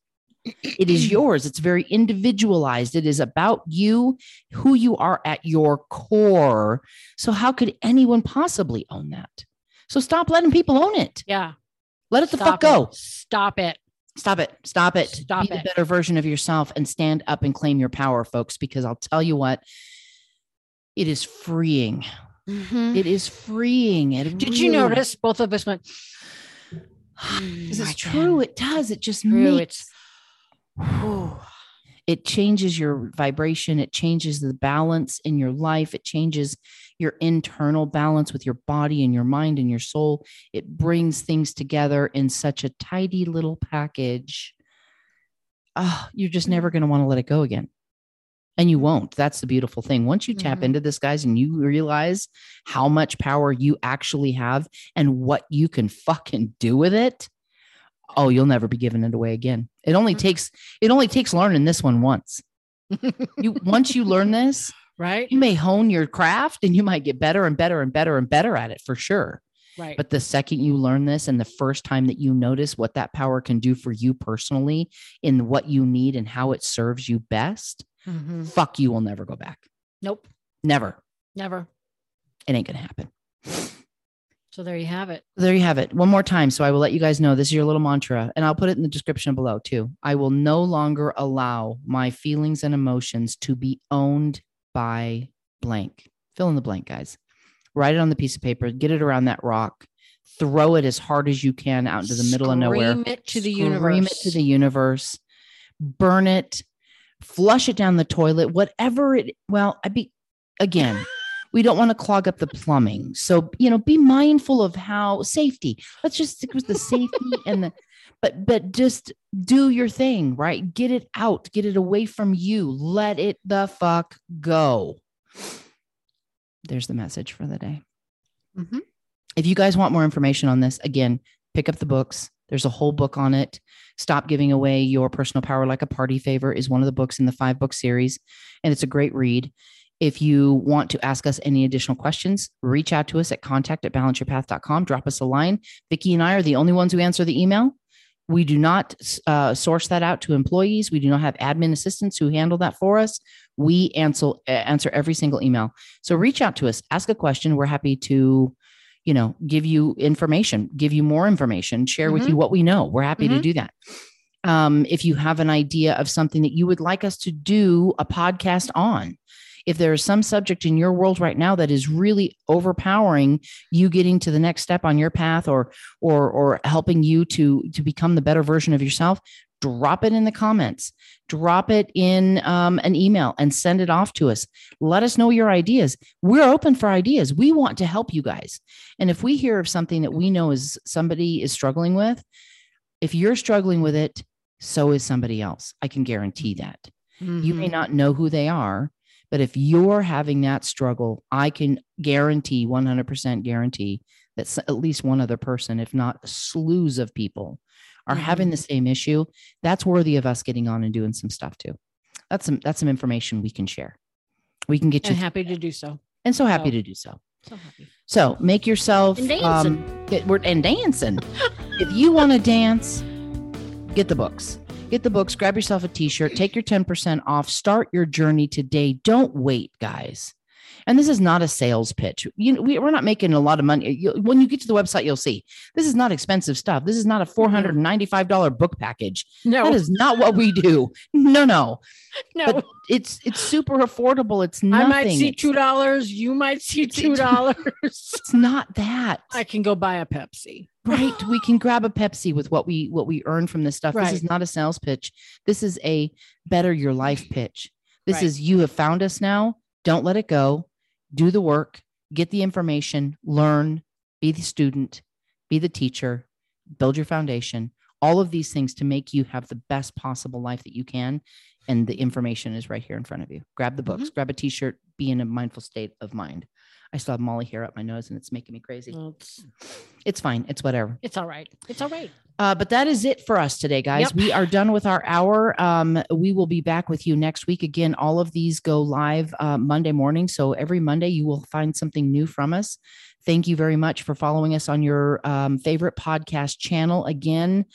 It is yours. It's very individualized. It is about you, who you are at your core. So, how could anyone possibly own that? So, stop letting people own it. Yeah. Let it the fuck Stop go. it. Stop it. Stop it. Stop it. Stop Be the it. better version of yourself and stand up and claim your power, folks, because I'll tell you what, it is freeing. Mhm. It is freeing. It Did you notice both of us went? This is true. It does. It just True, makes it changes your vibration it changes the balance in your life it changes your internal balance with your body and your mind and your soul it brings things together in such a tidy little package oh you're just never going to want to let it go again and you won't. That's the beautiful thing. Once you tap Mhm. into this, guys, and you realize how much power you actually have and what you can fucking do with it, oh, you'll never be giving it away again. It only Mhm. takes it only takes learning this one once. You once you learn this, right? you may hone your craft and you might get better and better and better and better at it for sure. Right. But the second you learn this and the first time that you notice what that power can do for you personally in what you need and how it serves you best, Mhm. fuck you will never go back. Nope. Never. Never. It ain't gonna happen. So there you have it. There you have it. One more time. So I will let you guys know this is your little mantra, and I'll put it in the description below too. I will no longer allow my feelings and emotions to be owned by blank. Fill in the blank, guys. Write it on the piece of paper, get it around that rock, throw it as hard as you can out into the middle of nowhere. Scream it to the Scream universe. it to the universe, burn it, flush it down the toilet, whatever it. Well, I be again. we don't want to clog up the plumbing, so you know, be mindful of how safety. Let's just stick with the safety and the. But but just do your thing, right? Get it out, get it away from you. Let it the fuck go. There's the message for the day Mhm. if you guys want more information on this, again, pick up the books. There's a whole book on it. Stop Giving Away Your Personal Power Like a Party Favor is one of the books in the five book series, and it's a great read. If you want to ask us any additional questions, reach out to us at contact at balanceyourpath.com. Drop us a line. Vickie and I are the only ones who answer the email. We do not uh, source that out to employees. We do not have admin assistants who handle that for us. We answer answer every single email. So reach out to us, ask a question. We're happy to you know, give you information, give you more information, share with Mhm. you what we know. We're happy to Mhm. do that. Um, if you have an idea of something that you would like us to do a podcast on, if there is some subject in your world right now that is really overpowering you getting to the next step on your path or or or helping you to to become the better version of yourself drop it in the comments drop it in um, an email and send it off to us. Let us know your ideas. We're open for ideas. We want to help you guys. And if we hear of something that we know is somebody is struggling with if you're struggling with it so is somebody else. I can guarantee that. You may Mhm. not know who they are, but if you're having that struggle, I can guarantee 100% guarantee that at least one other person, if not slews of people, are having the same issue. That's worthy of us getting on and doing some stuff too. That's some that's some information we can share. We can get you happy to do so. and so happy so- to do so. So happy. So make yourself And um, get, we're, and dancing. if you want to dance, get the books. Get the books. Grab yourself a T-shirt. Take your ten percent off. Start your journey today. Don't wait, guys. And this is not a sales pitch. You know, we, we're not making a lot of money. You, when you get to the website, you'll see this is not expensive stuff. This is not a mm-hmm. four hundred and ninety-five dollar book package. No, That is not what we do. No, no. no. but It's it's super affordable. It's I might see two dollars. You might see two dollars. It's not that. I can go buy a Pepsi. right we can grab a pepsi with what we what we earn from this stuff this is not a sales pitch this is a better your life pitch this Right. is you have found us now don't let it go do the work get the information learn be the student be the teacher build your foundation. All of these things to make you have the best possible life that you can and the information is right here in front of you. Grab the books mm-hmm. grab a t-shirt be in a mindful state of mind i still have molly hair up my nose and it's making me crazy it's fine it's whatever it's all right. It's all right. uh, but that is it for us today, guys. Yep. We are done with our hour. Um, we will be back with you next week. Again, all of these go live uh, Monday morning. So every Monday, you will find something new from us. Thank you very much for following us on your um, favorite podcast channel. Again,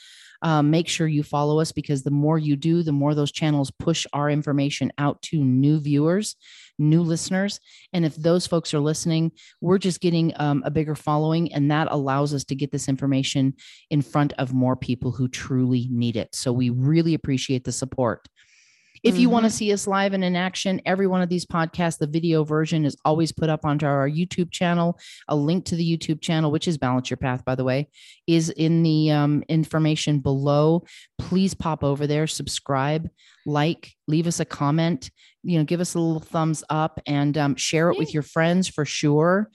um, make sure you follow us because the more you do, the more those channels push our information out to new viewers, new listeners. And if those folks are listening, we're just getting um, a bigger following, and that allows us to get this information in front of more people who truly need it. So we really appreciate the support. If you want to see us live and in action, every one of these podcasts, the video version is always put up onto our YouTube channel. A link to the YouTube channel, which is Balance Your Path, by the way, is in the um, information below. Please pop over there, subscribe, like, leave us a comment, you know, give us a little thumbs up and um, share it with your friends for sure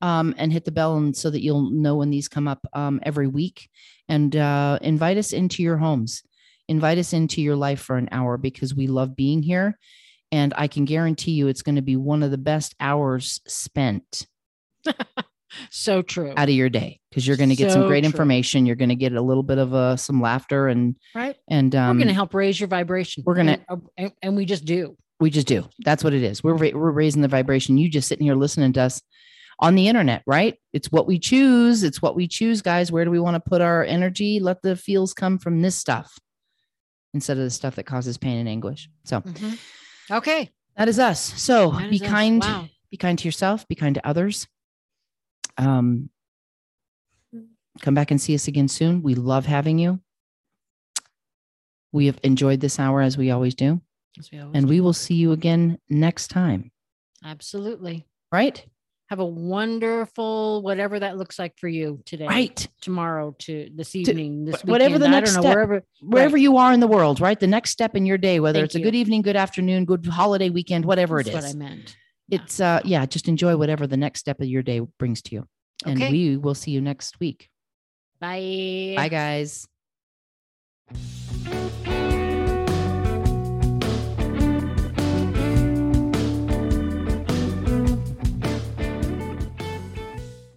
um, and hit the bell and so that you'll know when these come up um, every week and uh, invite us into your homes invite us into your life for an hour because we love being here And I can guarantee you it's going to be one of the best hours spent So true. out of your day because you're going to get some great true. information. You're going to get a little bit of uh, some laughter and, right. and, um, we're going to help raise your vibration. we're gonna- and, uh, and, and we just do. we just do. That's what it is. We're, we're raising the vibration. You just sitting here listening to us on the internet, right? It's what we choose. It's what we choose, guys. Where do we want to put our energy? Let the feels come from this stuff instead of the stuff that causes pain and anguish. So Mhm. Okay. that is us. So That be kind, Wow. be kind to yourself, be kind to others. Um, come back and see us again soon. We love having you. We have enjoyed this hour as we always do, As we always and do. we will see you again next time, absolutely right? have a wonderful whatever that looks like for you today right tomorrow to this evening this whatever the next know, step wherever wherever right. you are in the world right the next step in your day whether Thank it's you. a good evening good afternoon good holiday weekend whatever That's it is what i meant it's yeah. uh yeah just enjoy whatever the next step of your day brings to you and okay. we will see you next week bye bye guys